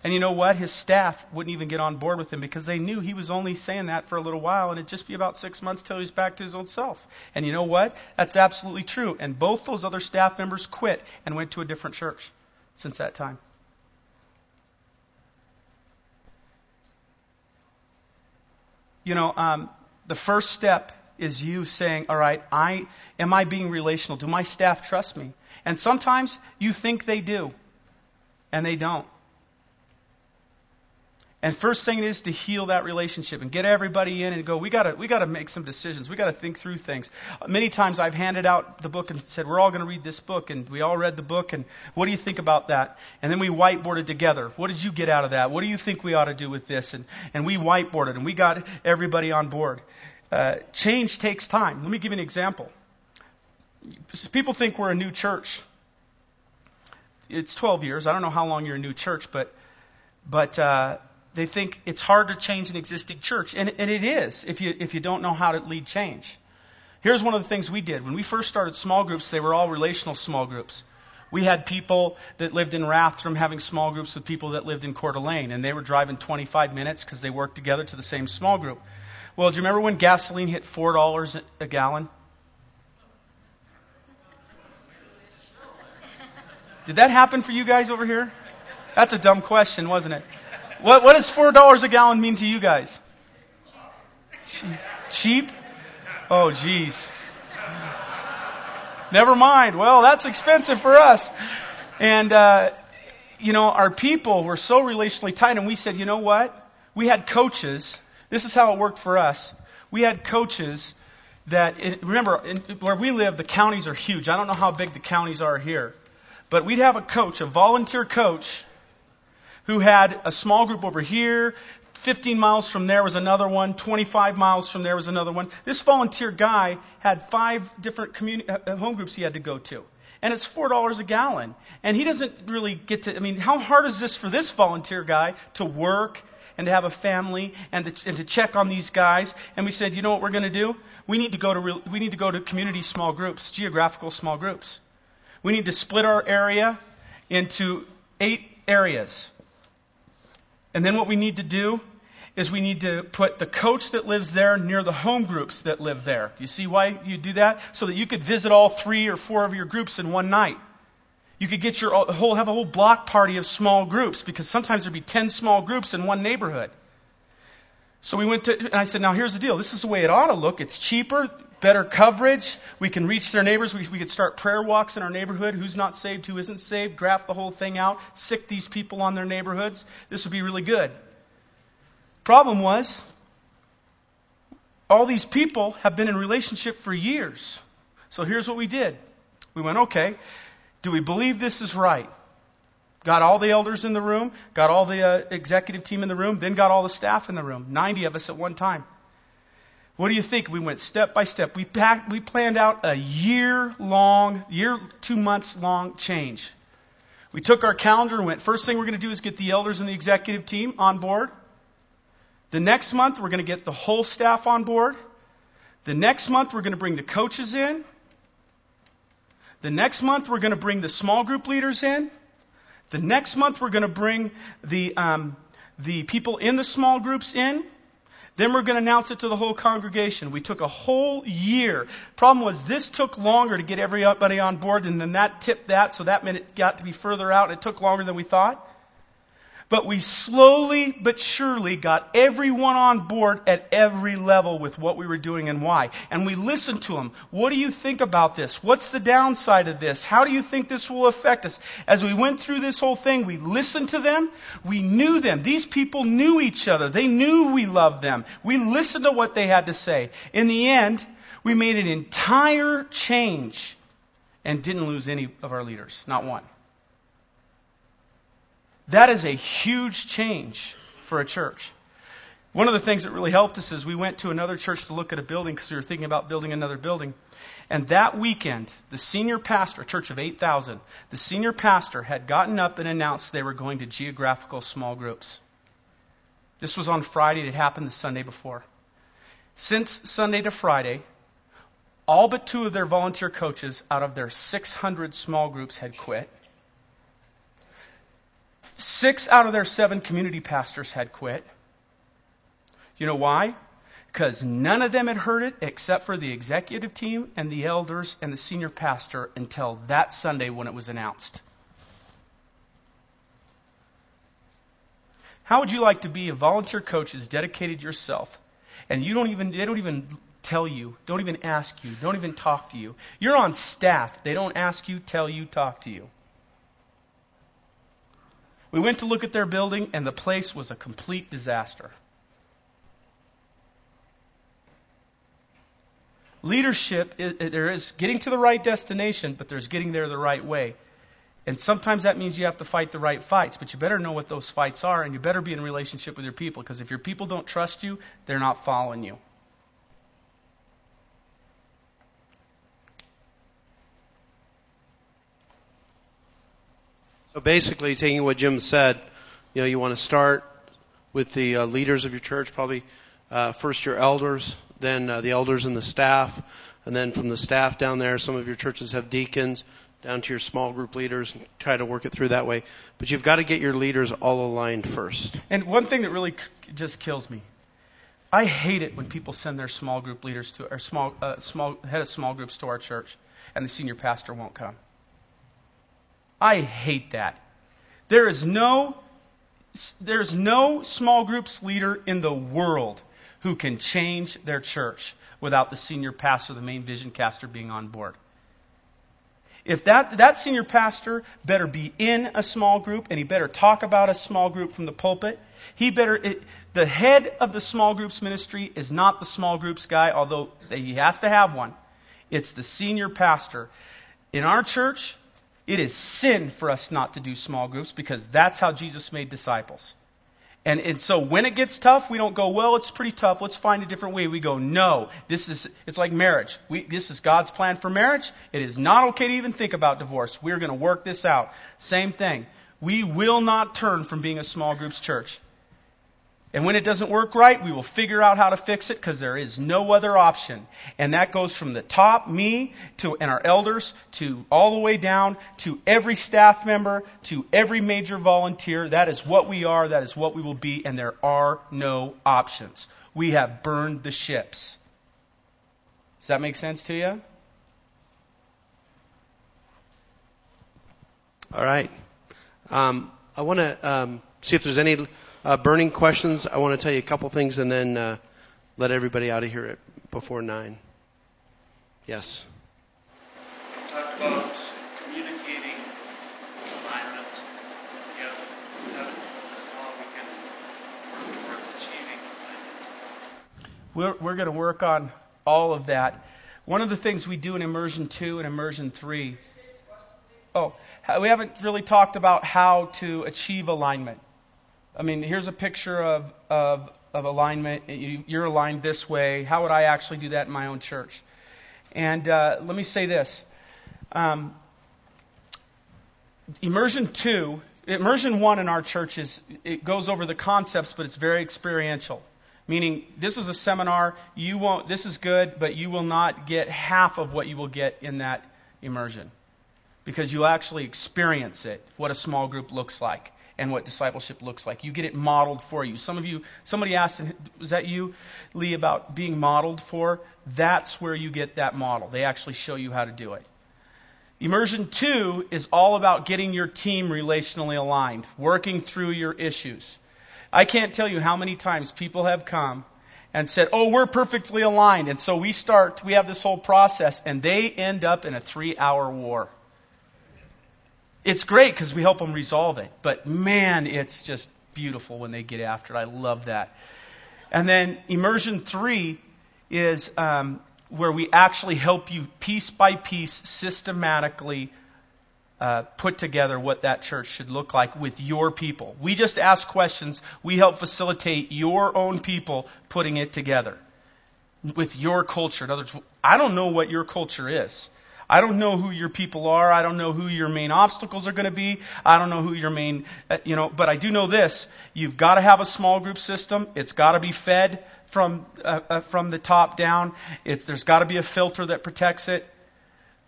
And you know what? His staff wouldn't even get on board with him because they knew he was only saying that for a little while and it'd just be about six months till he was back to his old self. And you know what? That's absolutely true. And both those other staff members quit and went to a different church since that time. You know, um, the first step is you saying, all right, I, am I being relational? Do my staff trust me? And sometimes you think they do, and they don't. And first thing is to heal that relationship and get everybody in and go, we gotta, we gotta make some decisions. We gotta think through things. Many times I've handed out the book and said, we're all gonna read this book and we all read the book and what do you think about that? And then we whiteboarded together. What did you get out of that? What do you think we ought to do with this? And, and we whiteboarded and we got everybody on board. Uh, change takes time. Let me give you an example. People think we're a new church. It's 12 years. I don't know how long you're a new church, but, but, uh, they think it's hard to change an existing church. And, and it is if you, if you don't know how to lead change. Here's one of the things we did. When we first started small groups, they were all relational small groups. We had people that lived in Rathdrum having small groups with people that lived in Coeur d'Alene, and they were driving 25 minutes because they worked together to the same small group. Well, do you remember when gasoline hit $4 a gallon? Did that happen for you guys over here? That's a dumb question, wasn't it? What, what does four dollars a gallon mean to you guys? Cheap? Oh, geez. Never mind. Well, that's expensive for us. And, uh, you know, our people were so relationally tight, and we said, you know what? We had coaches. This is how it worked for us. We had coaches that, remember, in, where we live, the counties are huge. I don't know how big the counties are here. But we'd have a coach, a volunteer coach, who had a small group over here. 15 miles from there was another one. 25 miles from there was another one. This volunteer guy had five different communi- uh, uh, home groups he had to go to. And it's $4 a gallon. And he doesn't really get to, I mean, how hard is this for this volunteer guy to work and to have a family and to, and to check on these guys? And we said, you know what we're going to do? We need to go to, we need to go to community small groups, geographical small groups. We need to split our area into eight areas. And then what we need to do is we need to put the coach that lives there near the home groups that live there. You see why you do that? So that you could visit all three or four of your groups in one night. You could get your whole, have a whole block party of small groups because sometimes there'd be 10 small groups in one neighborhood. So we went to, and I said, now here's the deal. This is the way it ought to look. It's cheaper, better coverage. We can reach their neighbors. We, we could start prayer walks in our neighborhood. Who's not saved, who isn't saved, draft the whole thing out, sick these people on their neighborhoods. This would be really good. Problem was, all these people have been in relationship for years. So here's what we did. We went, okay, do we believe this is right? Got all the elders in the room, got all the uh, executive team in the room, then got all the staff in the room. 90 of us at one time. What do you think? We went step by step. We packed, we planned out a year long, year, two months long change. We took our calendar and went, first thing we're going to do is get the elders and the executive team on board. The next month, we're going to get the whole staff on board. The next month, we're going to bring the coaches in. The next month, we're going to bring the small group leaders in. The next month, we're going to bring the, um, the people in the small groups in. Then we're going to announce it to the whole congregation. We took a whole year. Problem was, this took longer to get everybody on board, and then that tipped that, so that meant it got to be further out. And it took longer than we thought. But we slowly but surely got everyone on board at every level with what we were doing and why. And we listened to them. What do you think about this? What's the downside of this? How do you think this will affect us? As we went through this whole thing, we listened to them. We knew them. These people knew each other. They knew we loved them. We listened to what they had to say. In the end, we made an entire change and didn't lose any of our leaders. Not one. That is a huge change for a church. One of the things that really helped us is we went to another church to look at a building because we were thinking about building another building. And that weekend, the senior pastor, a church of 8,000, the senior pastor had gotten up and announced they were going to geographical small groups. This was on Friday. It happened the Sunday before. Since Sunday to Friday, all but two of their volunteer coaches out of their 600 small groups had quit. Six out of their seven community pastors had quit. You know why? Because none of them had heard it except for the executive team and the elders and the senior pastor until that Sunday when it was announced. How would you like to be a volunteer coach who's dedicated yourself and you don't even they don't even tell you, don't even ask you, don't even talk to you. You're on staff. They don't ask you, tell you, talk to you. We went to look at their building and the place was a complete disaster. Leadership, there is getting to the right destination, but there's getting there the right way. And sometimes that means you have to fight the right fights, but you better know what those fights are, and you better be in relationship with your people, because if your people don't trust you, they're not following you. So basically, taking what Jim said, you know, you want to start with the uh, leaders of your church, probably uh, first your elders, then uh, the elders and the staff, and then from the staff down there, some of your churches have deacons, down to your small group leaders, and try to work it through that way. But you've got to get your leaders all aligned first. And one thing that really just kills me, I hate it when people send their small group leaders to or small uh, small head of small groups to our church, and the senior pastor won't come. I hate that. There is no there's no small groups leader in the world who can change their church without the senior pastor, the main vision caster being on board. If that, that senior pastor better be in a small group and he better talk about a small group from the pulpit. He better, it, the head of the small groups ministry is not the small groups guy, although he has to have one. It's the senior pastor. In our church, it is sin for us not to do small groups because that's how Jesus made disciples. And, and so when it gets tough, we don't go, well, it's pretty tough. Let's find a different way. We go, no, this is, it's like marriage. We, this is God's plan for marriage. It is not okay to even think about divorce. We're going to work this out. Same thing. We will not turn from being a small groups church. And when it doesn't work right, we will figure out how to fix it because there is no other option. And that goes from the top, me, to, and our elders, to all the way down to every staff member, to every major volunteer. That is what we are. That is what we will be. And there are no options. We have burned the ships. Does that make sense to you? All right. Um, I want to um, see if there's any uh, burning questions, I want to tell you a couple things and then uh, let everybody out of here at, before 9. Yes. Talked about communicating alignment together. That's how we can work towards achieving alignment. We're, we're going to work on all of that. One of the things we do in immersion 2 and immersion 3. Oh, we haven't really talked about how to achieve alignment. I mean, here's a picture of, of, of alignment. You're aligned this way. How would I actually do that in my own church? And uh, let me say this. Um, immersion 2, immersion 1 in our church is, it goes over the concepts, but it's very experiential. Meaning, this is a seminar, you won't, this is good, but you will not get half of what you will get in that immersion. Because you'll actually experience it, what a small group looks like and what discipleship looks like. You get it modeled for you. Some of you, somebody asked, was that you, Lee, about being modeled for? That's where you get that model. They actually show you how to do it. Immersion two is all about getting your team relationally aligned, working through your issues. I can't tell you how many times people have come and said, Oh, we're perfectly aligned. And so we start, we have this whole process, and they end up in a three hour war it's great because we help them resolve it. But man, it's just beautiful when they get after it. I love that. And then immersion three is um, where we actually help you piece by piece, systematically uh, put together what that church should look like with your people. We just ask questions. We help facilitate your own people putting it together. with your culture. In other words, I don't know what your culture is. I don't know who your people are. I don't know who your main obstacles are going to be. I don't know who your main, uh, you know, but I do know this. You've got to have a small group system. It's got to be fed from, uh, uh, from the top down. It's, there's got to be a filter that protects it.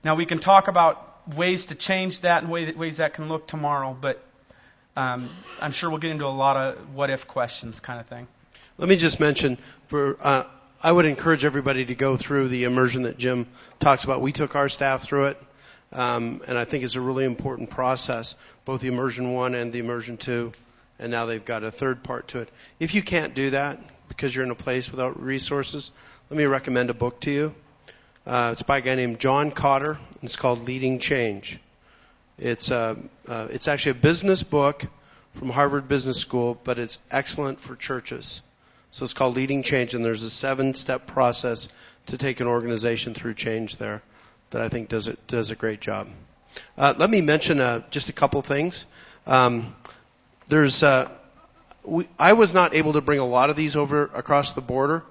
Now we can talk about ways to change that and way that, ways that can look tomorrow, but um, I'm sure we'll get into a lot of what if questions kind of thing. Let me just mention for uh, I would encourage everybody to go through the immersion that Jim talks about. We took our staff through it, um, and I think it's a really important process, both the immersion one and the immersion two, and now they've got a third part to it. If you can't do that because you're in a place without resources, let me recommend a book to you. Uh, it's by a guy named John Kotter. It's called Leading Change. It's uh, uh, it's actually a business book from Harvard Business School, but it's excellent for churches. So it's called Leading Change, and there's a seven-step process to take an organization through change there that I think does it does a great job. Uh, let me mention uh, just a couple things. Um, there's uh, we, I was not able to bring a lot of these over across the border,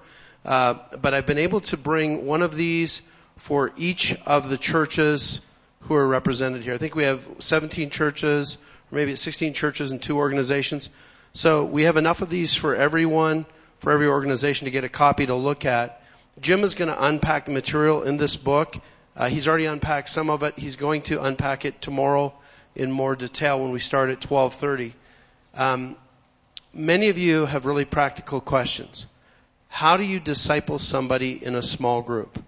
uh, but I've been able to bring one of these for each of the churches who are represented here. I think we have 17 churches, or maybe 16 churches and two organizations. So we have enough of these for everyone for every organization to get a copy to look at. Jim is going to unpack the material in this book. Uh, he's already unpacked some of it. He's going to unpack it tomorrow in more detail when we start at 12:30. Um, many of you have really practical questions. How do you disciple somebody in a small group?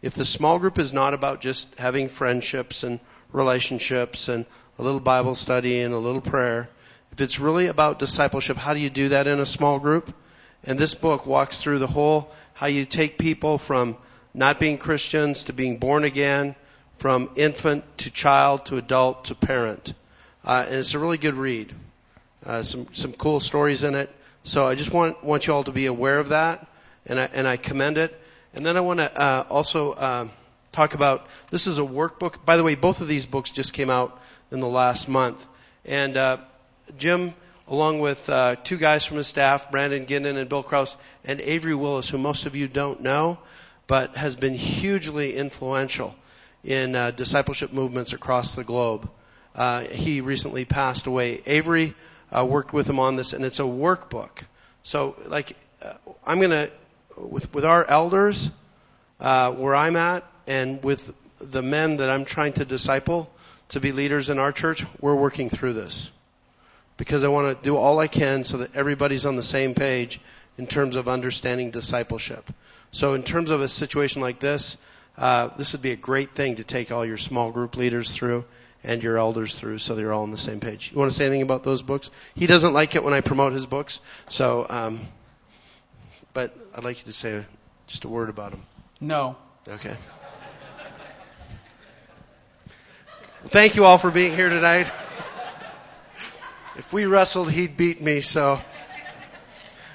If the small group is not about just having friendships and relationships and a little Bible study and a little prayer, if it's really about discipleship, how do you do that in a small group? And this book walks through the whole how you take people from not being Christians to being born again, from infant to child to adult to parent. Uh, and it's a really good read. Uh, some some cool stories in it. So I just want want you all to be aware of that, and I and I commend it. And then I want to uh, also uh, talk about this is a workbook. By the way, both of these books just came out in the last month, and uh, Jim along with uh, two guys from his staff, Brandon Guindon and Bill Krause, and Avery Willis, who most of you don't know, but has been hugely influential in uh, discipleship movements across the globe. Uh, he recently passed away. Avery uh, worked with him on this, and it's a workbook. So, like, uh, I'm going to, with with our elders, uh, where I'm at, and with the men that I'm trying to disciple to be leaders in our church, we're working through this because I want to do all I can so that everybody's on the same page in terms of understanding discipleship. So in terms of a situation like this, uh, this would be a great thing to take all your small group leaders through and your elders through so they're all on the same page. You want to say anything about those books? He doesn't like it when I promote his books, so, um, but I'd like you to say just a word about them. No. Okay. Thank you all for being here tonight. If we wrestled, he'd beat me, so.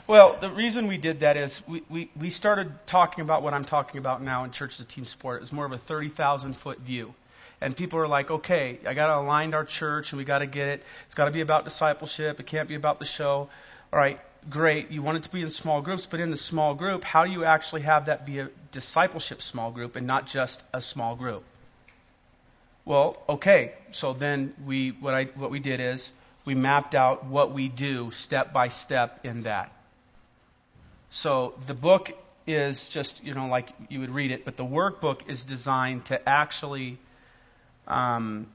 Well, the reason we did that is we, we, we started talking about what I'm talking about now in Church as a Team Sport. It was more of a 30,000 foot view. And people are like, okay, I got to align our church and we got to get it. It's got to be about discipleship. It can't be about the show. All right, great. You want it to be in small groups, but in the small group, how do you actually have that be a discipleship small group and not just a small group? Well, okay. So then we, what I, what we did is we mapped out what we do step by step in that. So the book is just, you know, like you would read it, but the workbook is designed to actually um,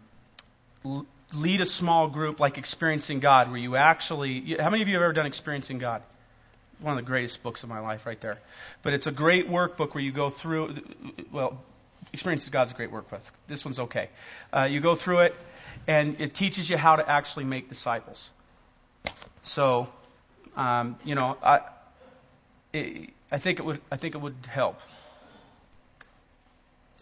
lead a small group like Experiencing God, where you actually, how many of you have ever done Experiencing God? One of the greatest books of my life, right there. But it's a great workbook where you go through, well, Experiences God's a great workbook. This one's okay. Uh, you go through it, and it teaches you how to actually make disciples. So, um, you know, I, it, I think it would, I think it would help.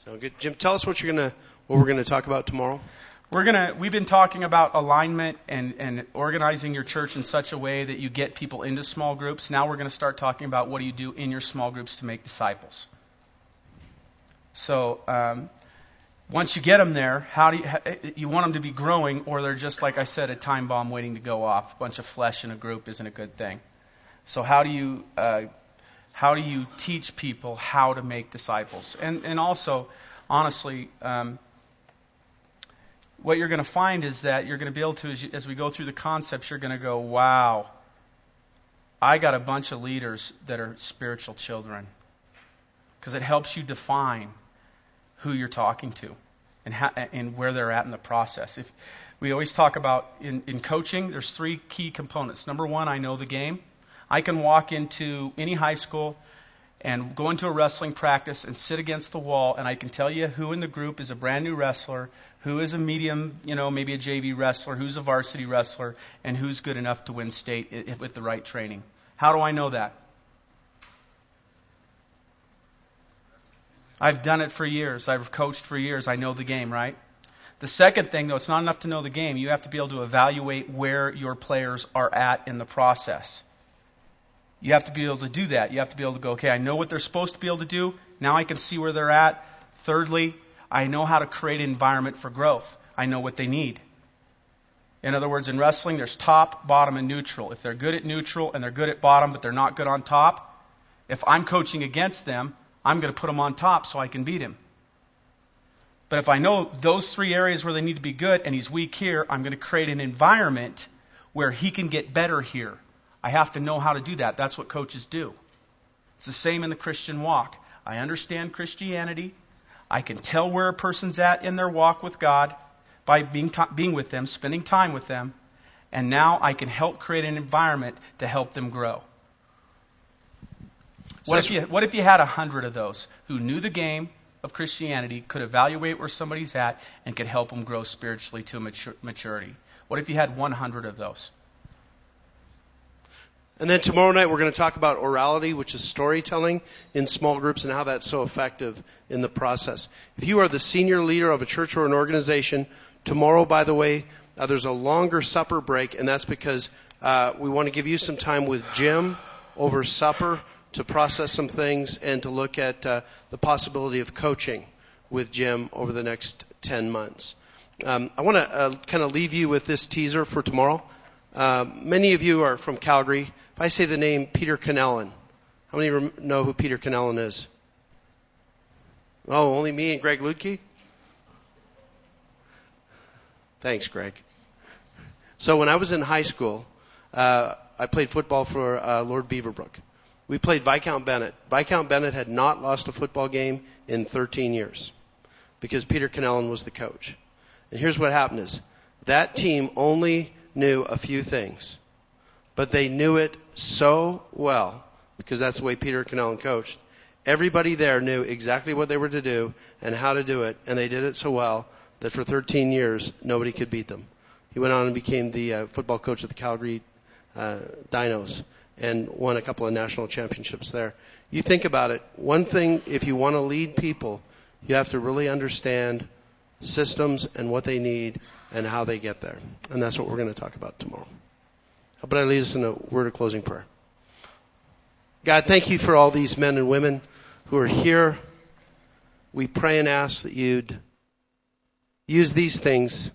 So good, Jim. Tell us what you're gonna, what we're gonna talk about tomorrow. We're gonna, we've been talking about alignment and, and organizing your church in such a way that you get people into small groups. Now we're gonna start talking about what do you do in your small groups to make disciples. So, um, once you get them there, how do you, you want them to be growing, or they're just like I said, a time bomb waiting to go off. A bunch of flesh in a group isn't a good thing. So how do you uh, How do you teach people how to make disciples? And, and also, honestly, um, what you're going to find is that you're going to be able to, as, you, as we go through the concepts, you're going to go, wow, I got a bunch of leaders that are spiritual children. Because it helps you define who you're talking to and, how, and where they're at in the process. If, we always talk about in, in coaching, there's three key components. Number one, I know the game. I can walk into any high school and go into a wrestling practice and sit against the wall, and I can tell you who in the group is a brand new wrestler, who is a medium, you know, maybe a JV wrestler, who's a varsity wrestler, and who's good enough to win state with the right training. How do I know that? I've done it for years. I've coached for years. I know the game, right? The second thing, though, it's not enough to know the game. You have to be able to evaluate where your players are at in the process. You have to be able to do that. You have to be able to go, okay, I know what they're supposed to be able to do. Now I can see where they're at. Thirdly, I know how to create an environment for growth. I know what they need. In other words, in wrestling, there's top, bottom, and neutral. If they're good at neutral and they're good at bottom, but they're not good on top, if I'm coaching against them, I'm going to put him on top so I can beat him. But if I know those three areas where they need to be good and he's weak here, I'm going to create an environment where he can get better here. I have to know how to do that. That's what coaches do. It's the same in the Christian walk. I understand Christianity. I can tell where a person's at in their walk with God by being, t- being with them, spending time with them. And now I can help create an environment to help them grow. What if, you, what if you had a hundred of those who knew the game of Christianity, could evaluate where somebody's at, and could help them grow spiritually to maturity? What if you had 100 of those? And then tomorrow night we're going to talk about orality, which is storytelling in small groups and how that's so effective in the process. If you are the senior leader of a church or an organization, tomorrow, by the way, uh, there's a longer supper break, and that's because uh, we want to give you some time with Jim over supper to process some things and to look at uh, the possibility of coaching with Jim over the next 10 months. Um, I want to uh, kind of leave you with this teaser for tomorrow. Uh, many of you are from Calgary. If I say the name Peter Connellan, how many rem- know who Peter Connellan is? Oh, only me and Greg Ludke? Thanks, Greg. So when I was in high school, uh, I played football for uh, Lord Beaverbrook. We played Viscount Bennett. Viscount Bennett had not lost a football game in 13 years because Peter Connellan was the coach. And here's what happened is that team only knew a few things, but they knew it so well because that's the way Peter Connellan coached. Everybody there knew exactly what they were to do and how to do it, and they did it so well that for 13 years nobody could beat them. He went on and became the uh, football coach of the Calgary uh, Dinos and won a couple of national championships there. You think about it. One thing, if you want to lead people, you have to really understand systems and what they need and how they get there. And that's what we're going to talk about tomorrow. How about I lead us in a word of closing prayer? God, thank you for all these men and women who are here. We pray and ask that you'd use these things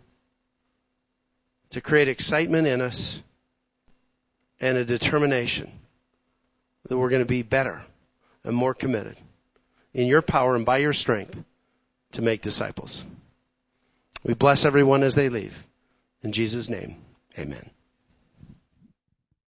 to create excitement in us and a determination that we're going to be better and more committed in your power and by your strength to make disciples. We bless everyone as they leave. In Jesus' name, amen.